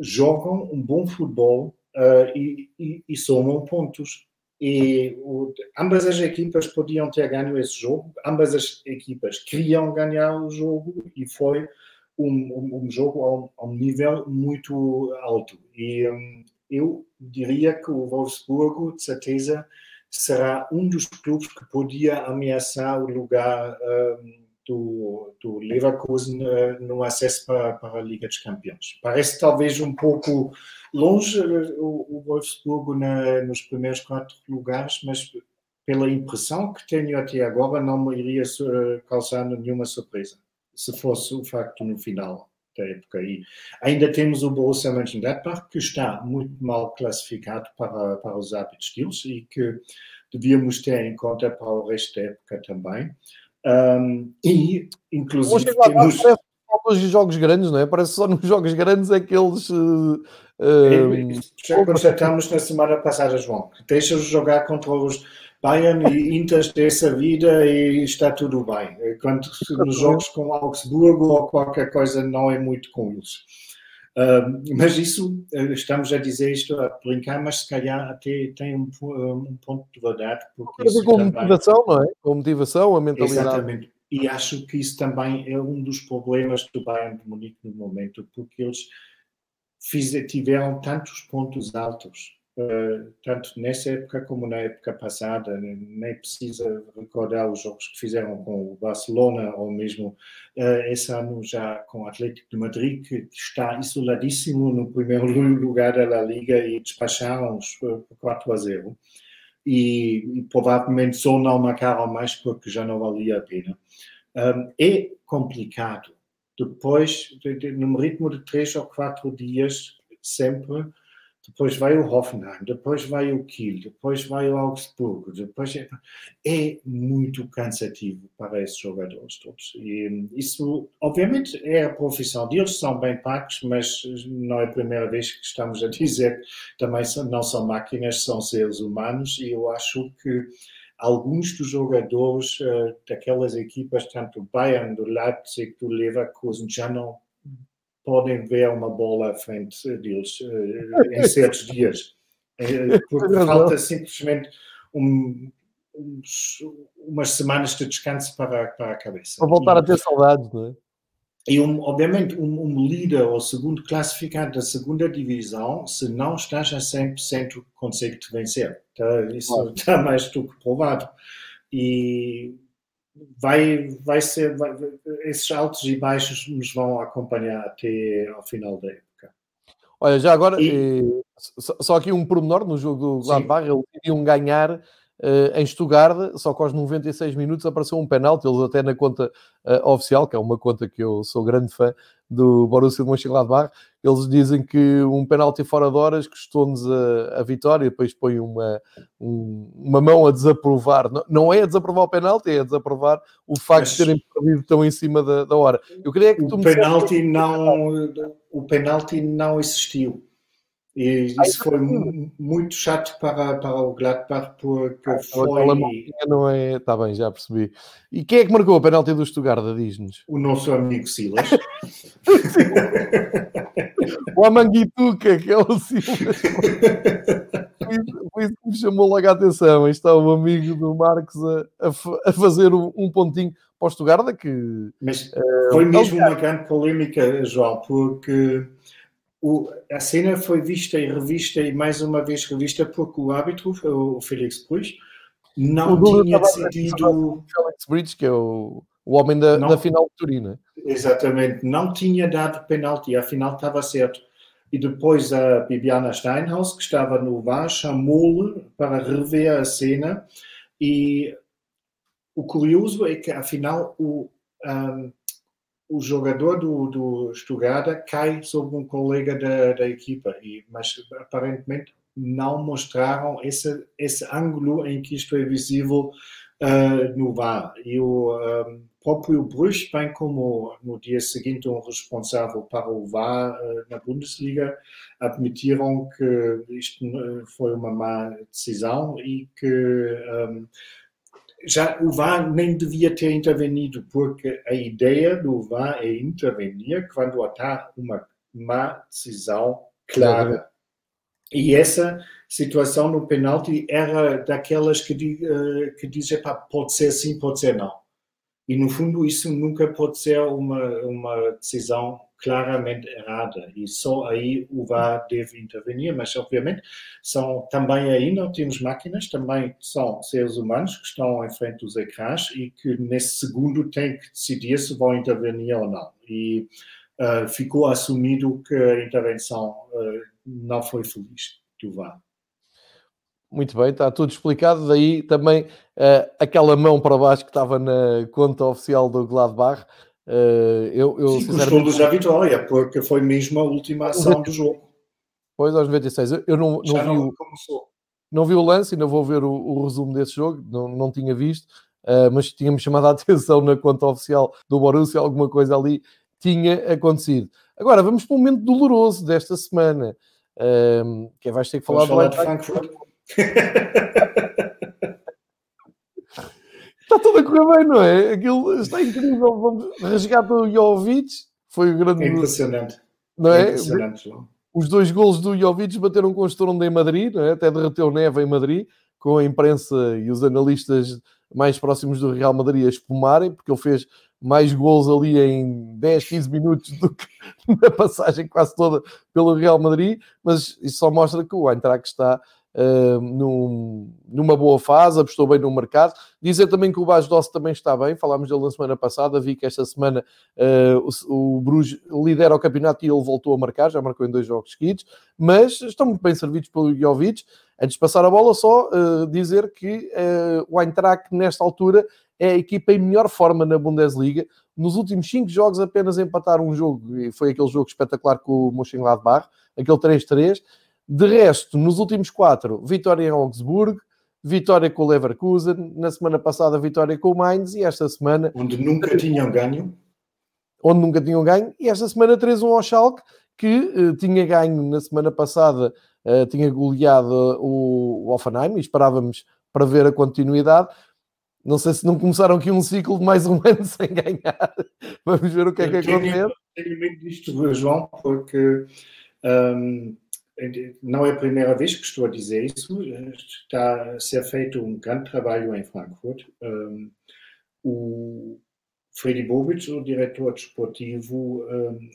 jogam um bom futebol uh, e, e, e, somam pontos. E o, ambas as equipas podiam ter ganho esse jogo, ambas as equipas queriam ganhar o jogo e foi um, um, um jogo a, um, nível muito alto. E um, eu diria que o Wolfsburgo, de certeza, será um dos clubes que podia ameaçar o lugar um, do, do Leverkusen uh, no acesso para, para a Liga dos Campeões. Parece talvez um pouco longe uh, o, o Wolfsburgo na, nos primeiros quatro lugares, mas pela impressão que tenho até agora não me iria uh, causar nenhuma surpresa, se fosse o facto no final da época. E ainda temos o Borussia Mönchengladbach, que está muito mal classificado para, para os hábitos deles e que devíamos ter em conta para o resto da época também. Um, e, inclusive, lá, temos... Parece só nos jogos grandes, não é? Parece só nos jogos grandes é que eles... Uh, uh, já constatamos na semana passada, João, deixa-os jogar contra os Bayern e Inter dessa vida e está tudo bem. Quando nos jogos com Augsburgo ou qualquer coisa não é muito com eles. Uh, mas isso, eh, estamos a dizer isto a brincar, mas se calhar até tem um, um ponto de verdade. Porque isso com também... motivação, não é? Com motivação, a mentalidade. Exatamente. E acho que isso também é um dos problemas do Bayern de Munique no momento, porque eles fiz, tiveram tantos pontos altos tanto nessa época como na época passada, nem precisa recordar os jogos que fizeram com o Barcelona ou mesmo uh, esse ano já com o Atlético de Madrid, que está isoladíssimo no primeiro lugar da Liga e despacharam-os por 4 a 0. E, e, provavelmente só não marcaram mais porque já não valia a pena. Um, é complicado. Depois, de, de, num ritmo de 3 ou 4 dias, sempre depois vai o Hoffenheim, depois vai o Kiel, depois vai o Augsburgo, depois é, é muito cansativo para esses jogadores todos. E isso, obviamente, é a profissão deles, são bem pagos, mas não é a primeira vez que estamos a dizer também não são máquinas, são seres humanos, e eu acho que alguns dos jogadores uh, daquelas equipas, tanto do Bayern, do Leipzig, do Leverkusen, já não podem ver uma bola à frente deles uh, em certos dias. Uh, porque falta simplesmente um, uns, umas semanas de descanso para, para a cabeça. Para voltar e, a ter saudades, não é? E, um, obviamente, um, um, líder ou segundo classificado da segunda divisão, se não estás a 100%, consegue-te vencer. Tá? Isso está mais do que provado. E vai, vai ser, vai, esses altos e baixos nos vão acompanhar até ao final da época. Olha, já agora, e... eh, só aqui um pormenor no jogo do Gladbach, eles iriam ganhar Uh, em Stuttgart, só que aos 96 minutos apareceu um penalti, eles até na conta uh, oficial, que é uma conta que eu sou grande fã, do Borussia de Mönchengladbach, eles dizem que um penalti fora de horas custou-nos a, a, vitória, depois põe uma, um, uma mão a desaprovar. Não, não, é a desaprovar o penalti, é a desaprovar o facto Mas... de terem perdido tão em cima da, da hora. Eu queria que o tu penalti não O penalti não existiu. E isso foi muito chato para, para o Gladbach porque ah, foi. Não é. Está bem, já percebi. E quem é que marcou a penalti do Stuttgart? Diz-nos. O nosso amigo Silas. o Amanguituca, que é o Silas. Foi isso que me chamou logo a atenção. Aí está o amigo do Marcos a, a, a fazer um, um, pontinho para o Stuttgart. Que, Mas uh, foi mesmo uma grande polémica, João, porque o, a cena foi vista e revista e mais uma vez revista porque o árbitro, o Felix Bruce, não o tinha decidido. Felix Bridge, que é o, o homem da, não, da final de Turina. Exatamente, não tinha dado penalti, afinal estava certo. E depois a Bibiana Steinhaus, que estava no VAR, chamou-lhe para rever a cena. E o curioso é que, afinal, o, um, o jogador do, do cai sobre um colega da, da equipa, e, mas aparentemente não mostraram esse, esse ângulo em que isto é visível uh, no VAR. E o um, próprio Bruch, bem como no dia seguinte um responsável para o VAR uh, na Bundesliga, admitiram que isto foi uma má decisão e que um, já o VAR nem devia ter intervenido, porque a ideia do VAR é intervenir quando há uma má decisão clara. E essa situação no penalti era daquelas que, uh, que dizem, pode ser sim, pode ser não. E no fundo isso nunca pode ser uma, uma decisão claramente errada e só aí o VAR deve intervenir, mas obviamente são também aí não temos máquinas, também são seres humanos que estão em frente dos ecrãs e que nesse segundo têm que decidir se vão intervenir ou não. E uh, ficou assumido que a intervenção uh, não foi feliz do VAR. Muito bem, está tudo explicado. Daí também uh, aquela mão para baixo que estava na conta oficial do Gladbach Uh, eu, eu, Sim, sinceramente... Os da vitória, porque foi mesmo a última ação do jogo. Pois, aos 96. Eu, eu não, não, vi o, não vi o lance, ainda vou ver o, o resumo desse jogo, não, não tinha visto, uh, mas tinha-me chamado a atenção na conta oficial do Borussia, alguma coisa ali tinha acontecido. Agora, vamos para um momento doloroso desta semana, uh, que vais ter que falar, falar de Frankfurt. Está tudo a correr bem, não é? Aquilo está incrível. Vamos resgatar o Jovic, foi o grande. É impressionante. Não é? é impressionante, João. Os dois golos do Jovic bateram com o Estorão em Madrid, é? até derreteu neve em Madrid, com a imprensa e os analistas mais próximos do Real Madrid a espumarem, porque ele fez mais gols ali em 10, 15 minutos do que na passagem quase toda pelo Real Madrid, mas isso só mostra que o Eintracht está uh, num, numa boa fase, apostou bem no mercado. Dizer também que o Bas Doce também está bem, falámos dele na semana passada, vi que esta semana uh, o, o Bruges lidera o campeonato e ele voltou a marcar, já marcou em dois jogos seguidos, mas estão muito bem servidos pelo Jovic. Antes de passar a bola, só uh, dizer que uh, o Eintracht, nesta altura, é a equipa em melhor forma na Bundesliga. Nos últimos cinco jogos, apenas empataram um jogo, e foi aquele jogo espetacular com o Mönchengladbach, aquele 3-3. De resto, nos últimos quatro, vitória em Augsburg, vitória com o Leverkusen, na semana passada vitória com o Mainz e esta semana... Onde nunca tinham ganho. Onde nunca tinham ganho. E esta semana 3-1 ao Schalke, que uh, tinha ganho na semana passada, uh, tinha goleado o, o Offenheim e esperávamos para ver a continuidade. Não sei se não começaram aqui um ciclo de mais um ano sem ganhar. Vamos ver o que é que acontece. Tenho medo disto, João, porque um, não é a primeira vez que estou a dizer isso, está a ser feito um grande trabalho em Frankfurt. O Freddy Bobic, o diretor desportivo,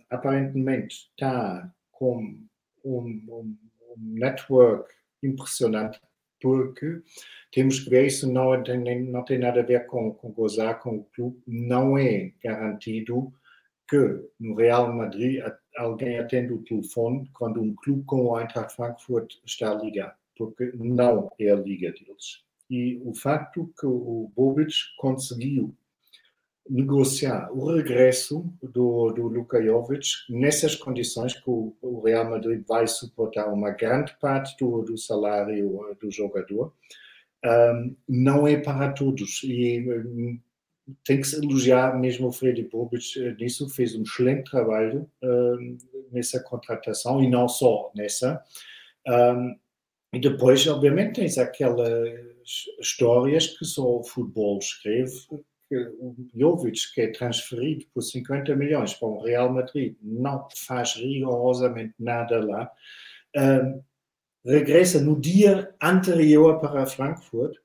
aparentemente está com um, um, um, network impressionante, porque temos que ver isso não tem, não tem nada a ver com, com gozar com o clube, não é garantido que no Real Madrid alguém atende o telefone quando um clube como o Eintracht Frankfurt está a ligar, porque não é a liga deles. E o facto que o Bobic conseguiu negociar o regresso do, do Luka Jovic nessas condições que o, o, Real Madrid vai suportar uma grande parte do, do salário eh, do jogador. Um, não é para todos e um, tem que se elogiar mesmo o Freddy Bobic eh, nisso, fez um excelente trabalho um, nessa contratação e não só nessa. e depois, obviamente, tens aquelas histórias que só o futebol escreve, que o Jovic, que é transferido por 50 milhões para o Real Madrid, não faz rigorosamente nada lá, uh, regressa no dia anterior para Frankfurt,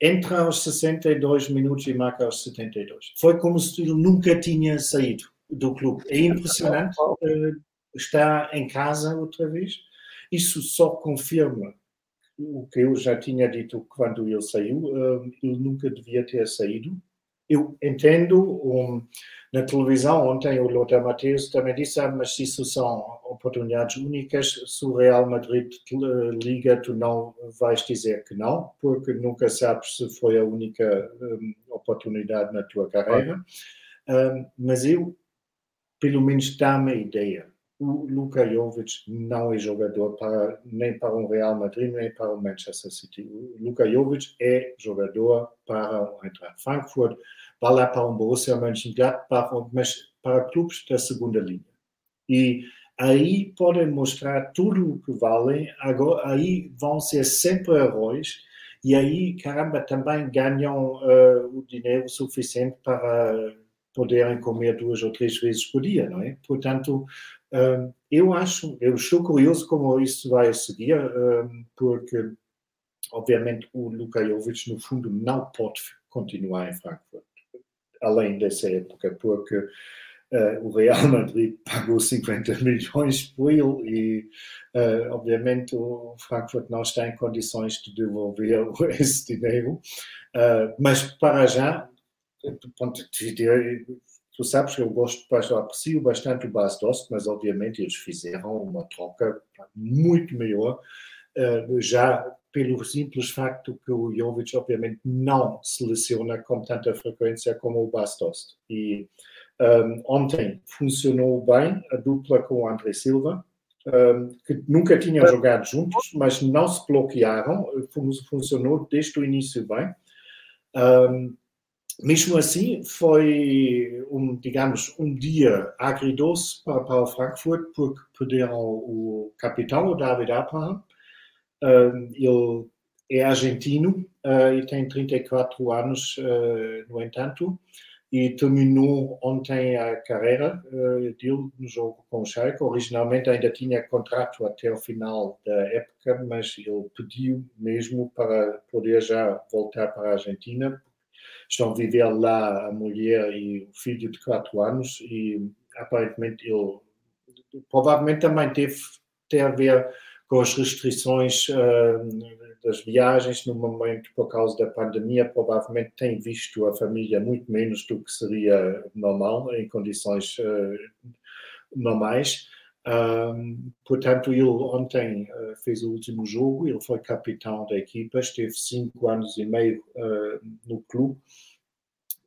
entra aos 62 minutos e marca aos 72. Foi como se ele nunca tinha saído do clube. É impressionante. Uh, está em casa outra vez. Isso só confirma o que eu já tinha dito quando ele saiu. Uh, ele nunca devia ter saído eu entendo, um, na televisão ontem o Lothar Matheus também disse, ah, mas isso são oportunidades únicas, se o Real Madrid liga, tu não vais dizer que não, porque nunca sabes se foi a única um, oportunidade na tua carreira. Um, mas eu, pelo menos, dá-me a ideia. O Luka Jovic não é jogador para, nem para o Real Madrid, nem para o Manchester City. O Luka Jovic é jogador para o Eintracht Frankfurt, vai para um Borussia Mönchengladbach, mas para clubes da segunda linha. E aí podem mostrar tudo o que valem, agora, aí vão ser sempre heróis, e aí, caramba, também ganham uh, o dinheiro suficiente para poderem comer duas ou três vezes por dia, não é? Portanto, uh, eu acho, eu estou curioso como isso vai seguir, uh, porque, obviamente, o Luka Jovic, no fundo, não pode continuar em Frankfurt além dessa época, porque uh, o Real Madrid pagou 50 milhões por ele e, uh, obviamente, o Frankfurt não está em condições de devolver esse dinheiro. Uh, mas, para já, vista tu sabes que eu gosto, eu aprecio bastante o Bas Dost, mas obviamente eles fizeram uma troca muito melhor, já pelo simples facto que o Jovic, obviamente, não seleciona com tanta frequência como o Bastos. E um, ontem funcionou bem a dupla com o André Silva, um, que nunca tinham jogado juntos, mas não se bloquearam, funcionou desde o início bem. Um, mesmo assim, foi, um, digamos, um dia agridoce para, para Frankfurt, porque perderam o capitão, o David Abraham, ele é argentino uh, e tem 34 anos, uh, no entanto, e terminou ontem a carreira uh, dele no jogo com o Schalke. Originalmente ainda tinha contrato até o final da época, mas ele pediu mesmo para poder já voltar para a Argentina. Estão a viver lá a mulher e o filho de 4 anos e aparentemente ele provavelmente também teve ter a ver com as restrições uh, das viagens no momento por causa da pandemia, provavelmente tem visto a família muito menos do que seria normal em condições uh, normais. Um, portanto, ele ontem uh, fez o último jogo, ele foi capitão da equipa, esteve cinco anos e meio no clube.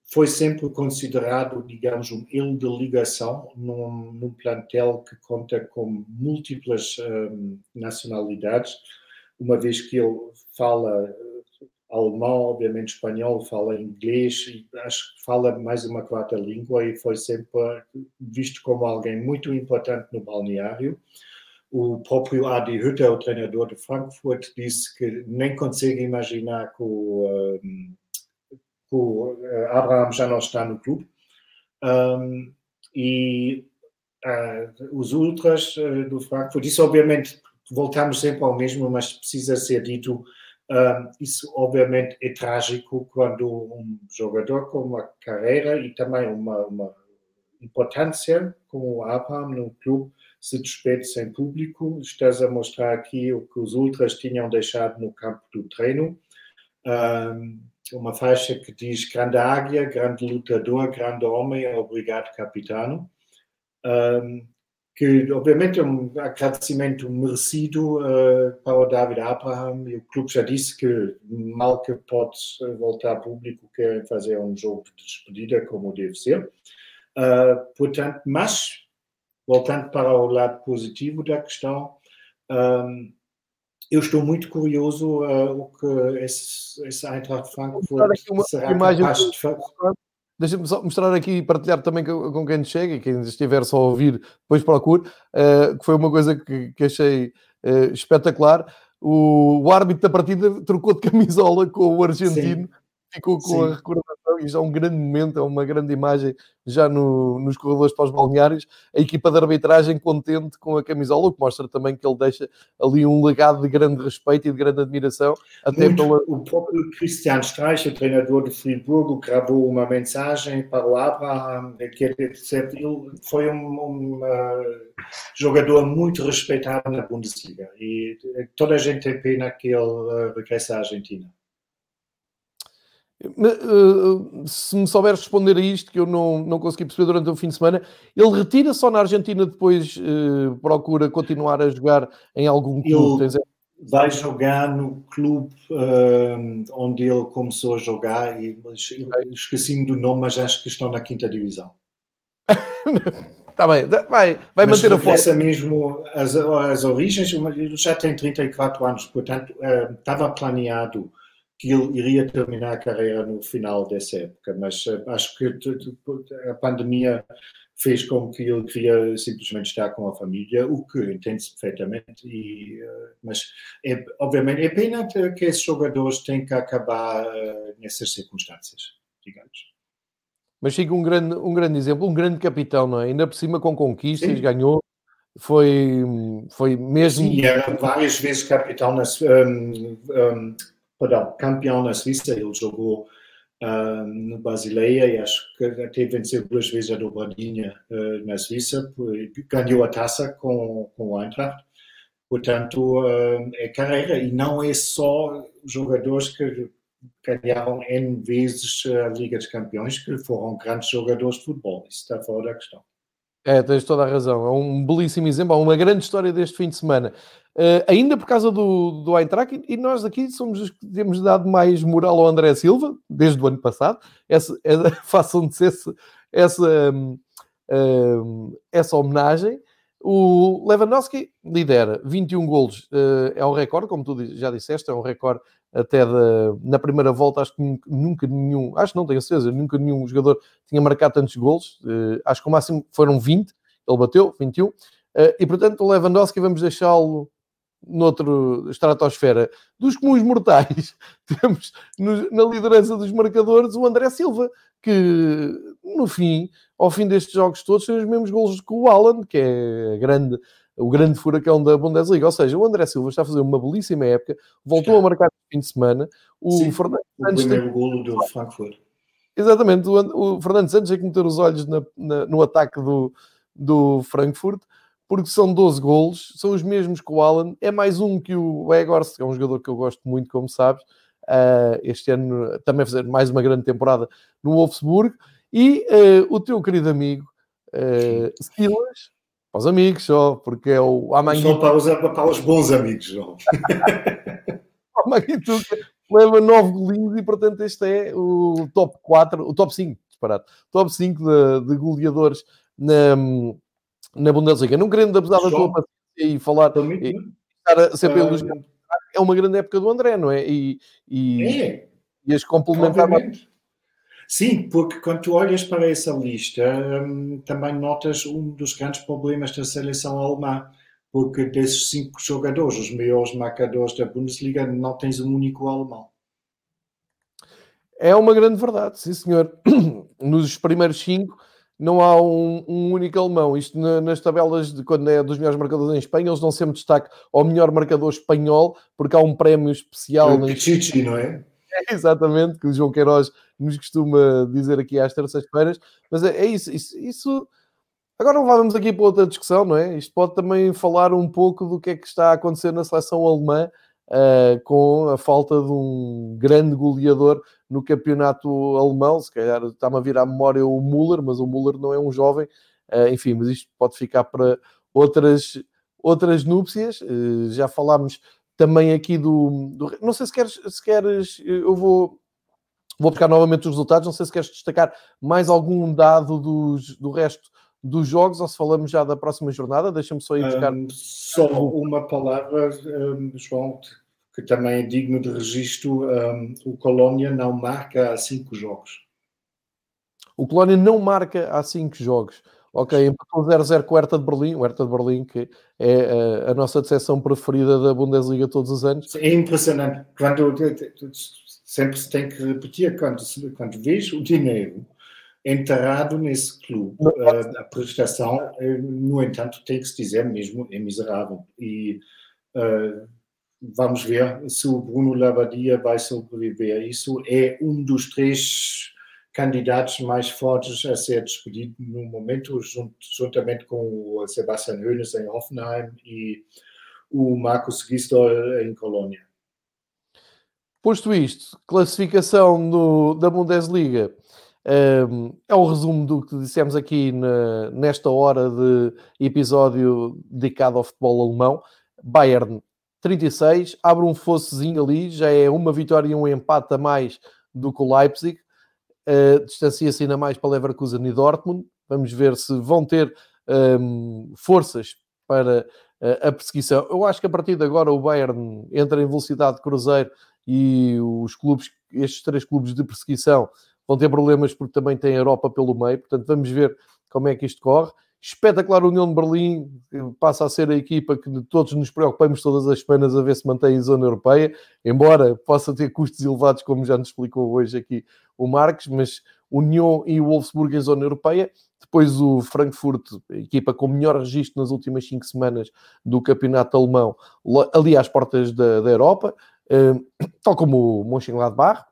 Foi sempre considerado, digamos, um elo de ligação num, num plantel que conta com múltiplas um, nacionalidades, uma vez que ele fala alemão, obviamente espanhol, fala inglês e acho que fala mais uma quarta língua e foi sempre visto como alguém muito importante no balneário. O próprio Adi Hütter, o treinador de Frankfurt, disse que nem consegue imaginar que o um, o eh, Abraham já não está no clube. Um, e uh, os ultras do Frankfurt, isso obviamente voltamos sempre ao mesmo, mas precisa ser dito. Isso obviamente é trágico quando um jogador com uma carreira e também uma, uma importância como o Abraham no clube se despede sem público. Estás a mostrar aqui o que os ultras tinham deixado no campo do treino. Um, uma faixa que diz grande águia, grande lutador, grande homem, obrigado capitano. Que obviamente é um agradecimento merecido uh, para o David Abraham e o clube já disse que mal que pode voltar público quer fazer um jogo de despedida como deve ser. Uh, portanto, mas voltando para o lado positivo da questão, um, eu estou muito curioso uh, o que esse, esse Eintracht Frankfurt será capaz de fazer. Deixa-me só mostrar aqui e partilhar também com, quem chega e quem estiver só a ouvir, depois procure, uh, que foi uma coisa que, que achei uh, espetacular. O, o, árbitro da partida trocou de camisola com o argentino, Sim. ficou com Sim. a recordação e já é um grande momento, é uma grande imagem já no, nos corredores para os balneários. A equipa de arbitragem contente com a camisola, o que mostra também que ele deixa ali um legado de grande respeito e de grande admiração. Até Muito, pela... O próprio Christian Streich, o treinador de Friburgo, gravou uma mensagem para o Abraham, que ele foi um, um uh, jogador muito respeitado na Bundesliga e toda a gente tem pena que ele uh, regresse à Argentina. Eh, se me souberes responder a isto, que eu não, não consegui perceber durante o fim de semana, ele retira só na Argentina, depois uh, procura continuar a jogar em algum clube? Ele vai jogar no clube uh, onde ele começou a jogar, e esqueci-me do nome, mas acho que estão na quinta divisão. Está bem, vai, vai mas manter a força. mesmo as, as origens, ele já tem 34 anos, portanto, estava planeado que ele iria terminar a carreira no final dessa época, mas uh, acho que a pandemia fez com que ele queria simplesmente estar com a família, o que entende-se perfeitamente, e, uh, mas é, obviamente é pena que esses jogadores têm que acabar uh, nessas circunstâncias, digamos. Mas fica um grande, um grande exemplo, um grande capitão, não é? Ainda por cima com conquistas, Sim. ganhou, foi, foi mesmo... Sim, era várias vezes capitão nas... Um, um, perdão, campeão na Suíça, ele jogou uh, no Basileia e acho que até venceu duas vezes a dobradinha uh, na Suíça, ganhou a taça com, com o Eintracht. Portanto, uh, é carreira e não é só jogadores que ganharam N vezes a Liga dos Campeões que foram grandes jogadores de futebol. Isso está fora da questão. É, tens toda a razão. É um belíssimo exemplo, é uma grande história deste fim de semana. Uh, ainda por causa do, do Eintracht, e nós aqui somos os que temos dado mais moral ao André Silva, desde o ano passado. Essa, essa, façam-se essa, um, um, essa homenagem. O Lewandowski lidera 21 golos, uh, é um recorde, como tu já disseste, é um recorde até na primeira volta. Acho que nunca nenhum, acho não tenho certeza, nunca nenhum jogador tinha marcado tantos golos. Uh, acho que o máximo foram 20, ele bateu 21. Uh, e portanto, o Lewandowski vamos deixá-lo noutro estratosfera dos comuns mortais, temos no, na liderança dos marcadores o André Silva, que no fim, ao fim destes jogos todos, tem os mesmos gols que o Alan, que é grande, o grande furacão da Bundesliga. Ou seja, o André Silva está a fazer uma belíssima época, voltou a marcar no fim de semana. O Sim, Fernando o Santos primeiro tem... golo do Frankfurt. Exatamente, o, o Fernando Santos tem que meter os olhos na, na, no ataque do, do Frankfurt porque são 12 golos, são os mesmos que o Alan, é mais um que o Egors, que é um jogador que eu gosto muito, como sabes, uh, este ano também fazer mais uma grande temporada no Wolfsburg, e uh, o teu querido amigo uh, Silas, para os amigos só, porque é o Amanhã. Só para os, para os bons amigos, João. Manguituca leva 9 golinhos e, portanto, este é o top 4, o top 5, disparado, top 5 de, de goleadores na na Bundesliga. Não querendo abusar da tua paciência e falar e estar sempre uh, elogiar, é uma grande época do André, não é? E, e, é. e as complementar Sim, porque quando tu olhas para essa lista, hum, também notas um dos grandes problemas da seleção alemã, porque desses cinco jogadores, os maiores marcadores da Bundesliga, não tens um único alemão. É uma grande verdade, sim senhor. Nos primeiros cinco, não há um, um único alemão. Isto na, nas tabelas de quando é dos melhores marcadores em Espanha, eles dão sempre destaque ao melhor marcador espanhol, porque há um prémio especial. O Pichichi, não é? É? Exatamente, que o João Queiroz nos costuma dizer aqui às terças-feiras. Mas é, é isso, isso, isso, Agora não vamos aqui para outra discussão, não é? Isto pode também falar um pouco do que é que está a acontecer na seleção alemã uh, com a falta de um grande goleador no campeonato alemão. Se calhar está-me a vir à memória o Müller, mas o Müller não é um jovem. Uh, enfim, mas isto pode ficar para outras, outras núpcias. Uh, já falámos também aqui do, do, Não sei se queres, se queres. Eu vou. Vou buscar novamente os resultados. Não sei se queres destacar mais algum dado dos, do resto dos jogos ou se falamos já da próxima jornada. Deixa-me só ir buscar. Um, só uma palavra, um, João, que também é digno de registro. Um, o Colónia não marca há cinco jogos. O Colónia não marca há cinco jogos. Ok, empatou 0-0 com o Hertha de Berlim, o Hertha de Berlim, que é a, eh, a nossa decepção preferida da Bundesliga todos os anos. É impressionante. Quando, sempre se tem que repetir, quando, quando vês o dinheiro enterrado nesse clube, uh, a prestação, uh, no entanto, tem que se dizer mesmo, é miserável. E uh, vamos ver se o Bruno Labadia vai sobreviver. Isso é um dos três candidatos mais fortes a ser despedido no momento, juntamente com o Sebastian Hoeneß em Hoffenheim e o Marcos Gisdol em Colônia. Posto isto, classificação do, da Bundesliga um, é o resumo do que dissemos aqui na, nesta hora de episódio dedicado ao futebol alemão. Bayern 36, abre um fossezinho ali, já é uma vitória e um empate a mais do que o Leipzig. Uh, Distancia-se ainda mais para Leverkusen e Dortmund. Vamos ver se vão ter um, forças para uh, a perseguição. Eu acho que a partir de agora o Bayern entra em velocidade de cruzeiro e os clubes, estes três clubes de perseguição, vão ter problemas porque também tem a Europa pelo meio. Portanto, vamos ver como é que isto corre espetacular União de Berlim, passa a ser a equipa que todos nos preocupamos todas as semanas a ver se mantém em zona europeia, embora possa ter custos elevados, como já nos explicou hoje aqui o Marques, mas União e Wolfsburg em zona europeia, depois o Frankfurt, equipa com melhor registro nas últimas cinco semanas do campeonato alemão, ali às portas da, da Europa, eh, tal como o Mönchengladbach,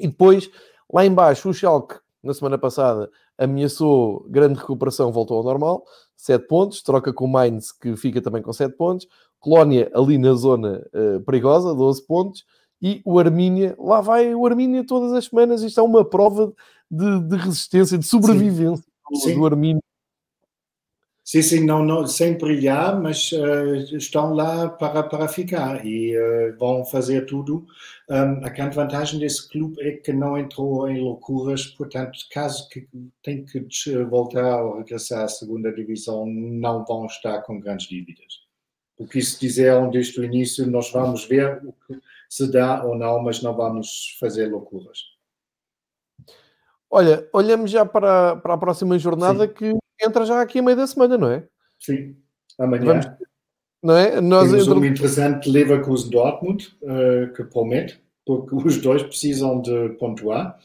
e depois lá embaixo o Schalke, na semana passada, ameaçou grande recuperação, voltou ao normal, 7 pontos, troca com o Mainz, que fica também com 7 pontos, Colónia ali na zona uh, perigosa, 12 pontos, e o Armínia, lá vai o Armínia todas as semanas, isto é uma prova de, de resistência, de sobrevivência Sim. do, do Armínia Sim, sim, não, não, sem brilhar, mas uh, estão lá para, para ficar e uh, vão fazer tudo. Um, a grande vantagem desse clube é que não entrou em loucuras, portanto, caso que tenha que voltar ou regressar à segunda divisão, não vão estar com grandes dívidas. O que isso disseram desde o início, nós vamos ver o que se dá ou não, mas não vamos fazer loucuras. Olha, olhamos já para, para a próxima jornada Sim. que entra já aqui a meio da semana, não é? Sim, amanhã. Vamos, não é? Nós Temos entre... um interessante Leverkusen-Dortmund uh, que promete, porque os dois precisam de pontuar.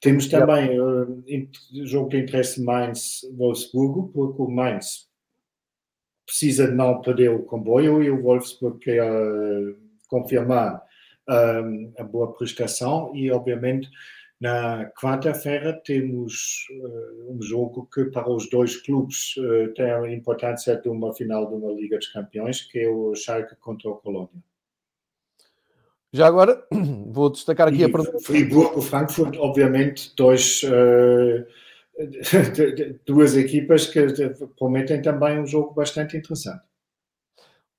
Temos também uh, jogo de interesse Mainz-Wolfsburgo, porque o Mainz precisa de não perder o comboio e o Wolfsburg quer uh, confirmar a boa prestação e, obviamente, na quarta-feira temos uh, um jogo que para os dois clubes uh, tem a importância de uma final de uma Liga dos Campeões, que é o Schalke contra o Colônia. Já agora vou destacar aqui e a Friburgo, Frankfurt, obviamente, dois, uh, duas equipas que prometem também um jogo bastante interessante.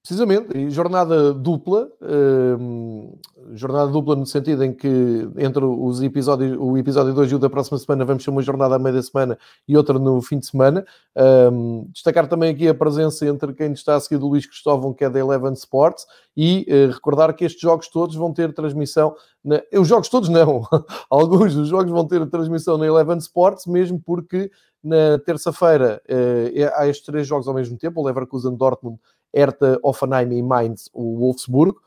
Precisamente, e jornada dupla, hum, jornada dupla no sentido em que entre os episódios, o episódio 2 e o da próxima semana vamos ter uma jornada à meia da semana e outra no fim de semana. Um, destacar também aqui a presença entre quem está a seguir do Luís Cristóvão, que é da Eleven Sports, e uh, recordar que estes jogos todos vão ter transmissão. Na... Os jogos todos não, alguns dos jogos vão ter transmissão na Eleven Sports, mesmo porque na terça-feira uh, há estes três jogos ao mesmo tempo: o Leverkusen Dortmund Hertha, Offenheim e Mainz, o Wolfsburgo.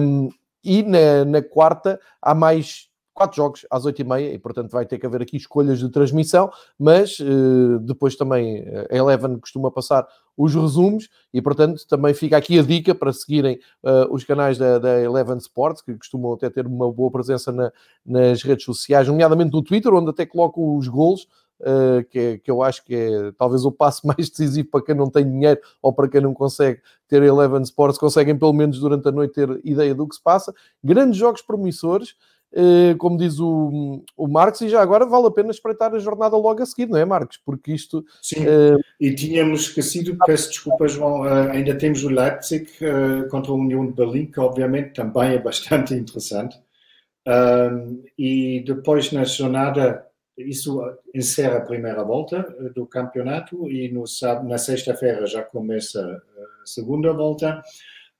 Um, e na, na, quarta há mais quatro jogos às oito e meia, e portanto vai ter que haver aqui escolhas de transmissão, mas uh, depois também a Eleven costuma passar os resumos, e portanto também fica aqui a dica para seguirem uh, os canais da, da, Eleven Sports, que costumam até ter uma boa presença na, nas redes sociais, nomeadamente no Twitter, onde até colocam os golos, uh, que, é, que eu acho que é talvez o passo mais decisivo para quem não tem dinheiro ou para quem não consegue ter Eleven Sports, conseguem pelo menos durante a noite ter ideia do que se passa. Grandes jogos promissores. uh, como diz o, o Marcos, e já agora vale a pena espreitar a jornada logo a seguir, não é, Marcos? Porque isto. Sim, uh, e tínhamos esquecido, peço desculpa, João, ainda temos o Leipzig contra a União de Berlim, que obviamente também é bastante interessante. e depois na jornada isso encerra a primeira volta do campeonato e no, na sexta-feira já começa a segunda volta.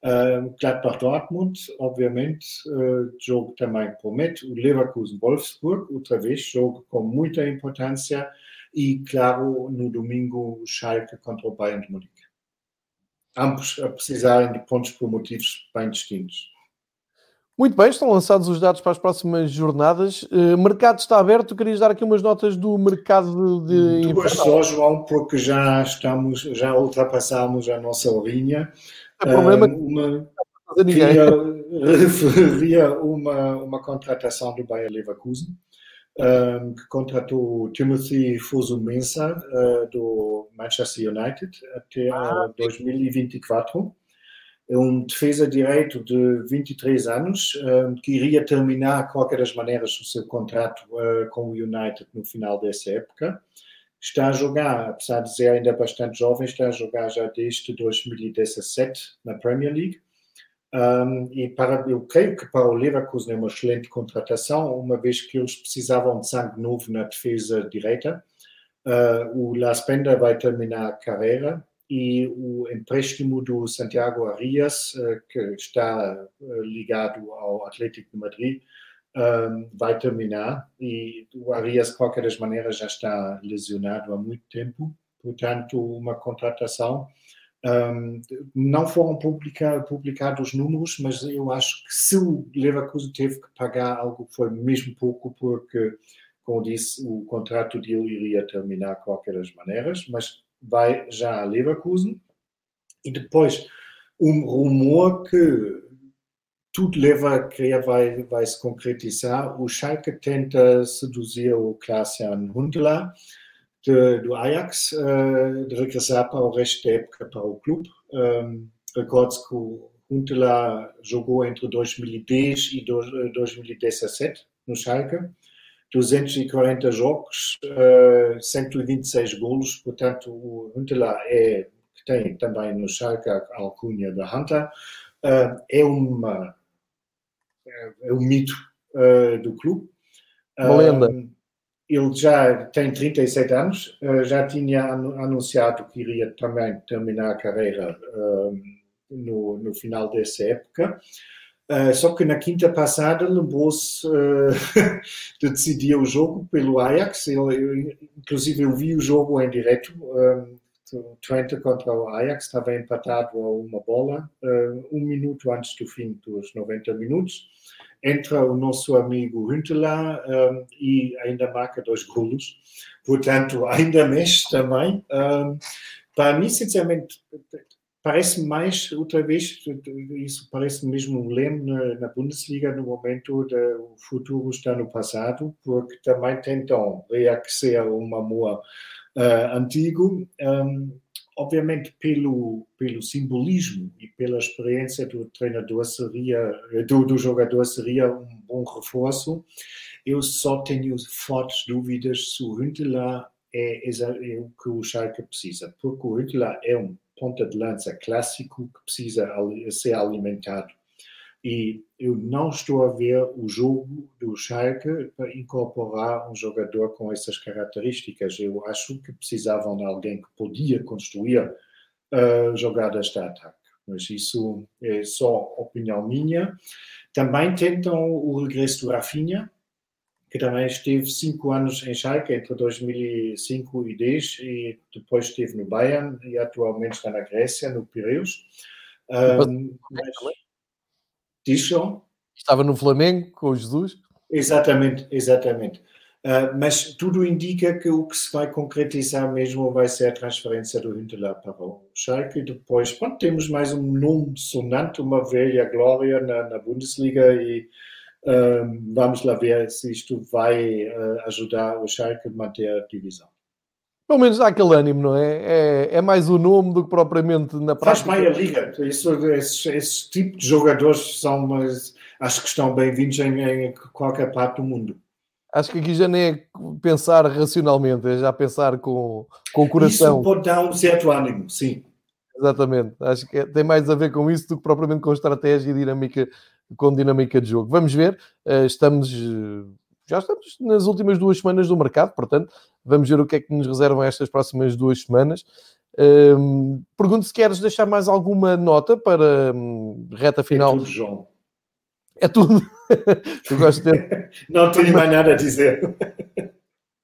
Uh, Gladbach-Dortmund, obviamente, uh, jogo também promete. O Leverkusen-Wolfsburg, outra vez, jogo com muita importância. E, claro, no domingo, Schalke contra o Bayern de Munique. Ambos precisarem de pontos por motivos bem distintos. Muito bem, estão lançados os dados para as próximas jornadas. Uh, mercado está aberto. Querias dar aqui umas notas do mercado de. Duas só, João, porque já estamos, já ultrapassamos a nossa linha. O problema uh, uma, referia uma, uma contratação do Bayer Leverkusen, um, que contratou Timothy Fosu-Mensah uh, do Manchester United até ah, 2024 é um defesa direito de 23 anos um, que iria terminar, de qualquer das maneiras, o seu contrato uh, com o United no final dessa época. Está a jogar, apesar de ser ainda bastante jovem, está a jogar já desde 2017 na Premier League. Um, e para, eu creio que para o Leverkusen é uma excelente contratação, uma vez que eles precisavam de sangue novo na defesa direita. Uh, o Las Penda vai terminar a carreira e o empréstimo do Santiago Arias, uh, que está uh, ligado ao Atlético de Madrid, um, vai terminar. E o Arias, de qualquer das maneiras, já está lesionado há muito tempo. Portanto, uma contratação um, não foram publica, publicados números, mas eu acho que se o Leverkusen teve que pagar algo, foi mesmo pouco, porque, como disse, o contrato dele iria terminar de qualquer das maneiras, mas vai já a Leverkusen. E depois, um rumor que tudo leva crer vai, vai se concretizar. O Schalke tenta seduzir o Klaas-Jan Huntelaar, do Ajax uh, de regressar para o resto da época para o clube. Um, Recorde que o Huntela jogou entre 2010 e 2017 no Schalke. 240 jogos, uh, 126 golos, portanto o Huntela é, que tem também no Schalke a alcunha da Hunter, uh, é, uma, é, é um mito uh, do clube. Uma lenda ele já tem 37 anos, eh, já tinha anunciado que iria também terminar a carreira no, no final dessa época. Uh, só que na quinta passada lembrou-se uh, de decidir o jogo pelo Ajax. Eu, eu, inclusive, eu vi o jogo em direto. Um, Twente contra o Ajax estava empatado a uma bola, uh, um minuto antes do fim dos 90 minutos entra o nosso amigo Huntelaar um, e ainda marca dois golos. Portanto, ainda mexe também. Um, para mim, sinceramente, parece mais, outra vez, isso parece mesmo um leme na, na Bundesliga no momento do futuro está no passado, porque também tentam reaquecer um amor uh, antigo. Um, obviamente pelo pelo simbolismo e pela experiência do treinador seria do, do jogador seria um bom reforço eu só tenho fortes dúvidas se o Huntelaar é, é, o que o Schalke precisa porque o Huntelaar é um ponta de lança clássico que precisa ser alimentado e eu não estou a ver o jogo do Schalke para incorporar um jogador com essas características. Eu acho que precisavam de alguém que podia construir uh, jogadas de ataque. Mas isso é só opinião minha. Também tentam o regresso do Rafinha, que também esteve cinco anos em Schalke, entre 2005 e 2010, e depois esteve no Bayern, e atualmente está na Grécia, no Piraeus. Um, mas, Estava no Flamengo com o Jesus. Exatamente, exatamente. Uh, mas tudo indica que o que se vai concretizar mesmo vai ser a transferência do Huntelaar para o Schalke. E depois, pronto, temos mais um nome sonante, uma velha glória na, na Bundesliga e vamos lá ver se isto vai uh, ajudar o Schalke a manter a divisão. Pelo menos há aquele ânimo, não é? É, é mais o nome do que propriamente na prática. Faz bem a liga. Isso, esse, esse tipo de jogadores são. Mas, acho que estão bem-vindos em, em, qualquer parte do mundo. Acho que aqui já nem é pensar racionalmente, é já pensar com, com o coração. Isso pode dar um certo ânimo, sim. Exatamente. Acho que é, tem mais a ver com isso do que propriamente com estratégia e dinâmica, com dinâmica de jogo. Vamos ver. Uh, estamos já estamos nas últimas duas semanas do mercado, portanto, vamos ver o que é que nos reservam estas próximas duas semanas. Um, pergunto se queres deixar mais alguma nota para um, reta final. É tudo, João. É tudo. Eu gosto de ter... Não tenho mais nada a dizer.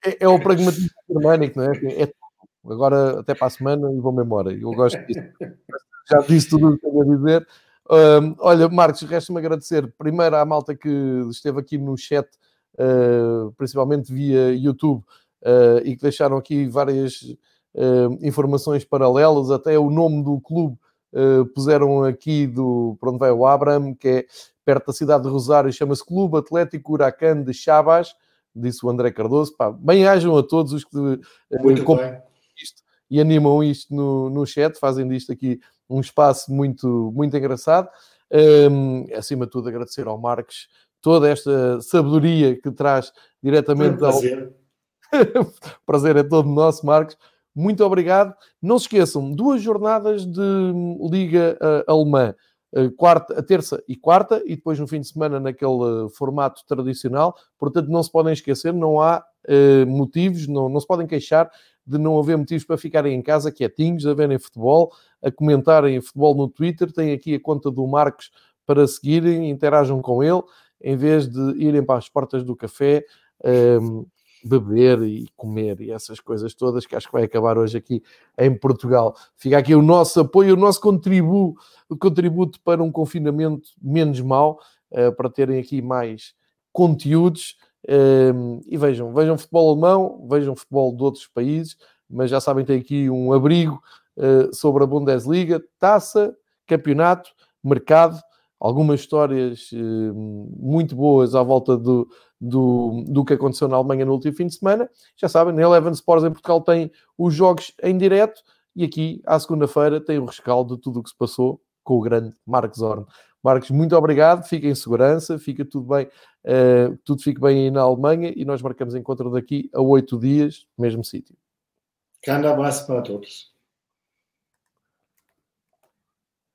É, é o pragmatismo germânico, não é? é tudo. Agora até para a semana e vou-me embora. Eu gosto disso. Já disse tudo o que tenho a dizer. Um, olha, Marcos, resta-me agradecer primeiro à malta que esteve aqui no chat uh, principalmente via YouTube, uh, e que deixaram aqui várias uh, informações paralelas, até o nome do clube puseram aqui do, para onde vai o Abraham, que é perto da cidade de Rosário, chama-se Clube Atlético Huracan de Chabas, disse o André Cardoso. Pá, bem-ajam a todos os que uh, isto e animam isto no, no chat, fazem disto aqui um espaço muito, muito engraçado. Um, acima de tudo, agradecer ao Marcos toda esta sabedoria que traz diretamente ao. Prazer. prazer é todo nosso, Marcos. Muito obrigado. Não se esqueçam, duas jornadas de Liga uh, Alemã. Uh, quarta, terça e quarta, e depois no fim de semana naquele uh, formato tradicional. Portanto, não se podem esquecer, não há motivos, não, não se podem queixar de não haver motivos para ficarem em casa quietinhos, a verem futebol, a comentarem futebol no Twitter. Tem aqui a conta do Marcos para seguirem, interajam com ele em vez de irem para as portas do café um, beber e comer e essas coisas todas que acho que vai acabar hoje aqui em Portugal. Fica aqui o nosso apoio, o nosso contributo, o contributo para um confinamento menos mau, uh, para terem aqui mais conteúdos. E vejam, vejam futebol alemão, vejam futebol de outros países, mas já sabem, tem aqui um abrigo uh, sobre a Bundesliga, taça, campeonato, mercado algumas histórias eh, muito boas à volta do, do, do que aconteceu na Alemanha no último fim de semana. Já sabem, na Eleven Sports em Portugal tem os jogos em direto e aqui, à segunda-feira, tem o rescaldo de tudo o que se passou com o grande Marcos Horn. Marcos, muito obrigado, fica em segurança, fica tudo bem, uh, tudo fica bem aí na Alemanha e nós marcamos encontro daqui a oito dias, mesmo sítio. Grande abraço para todos.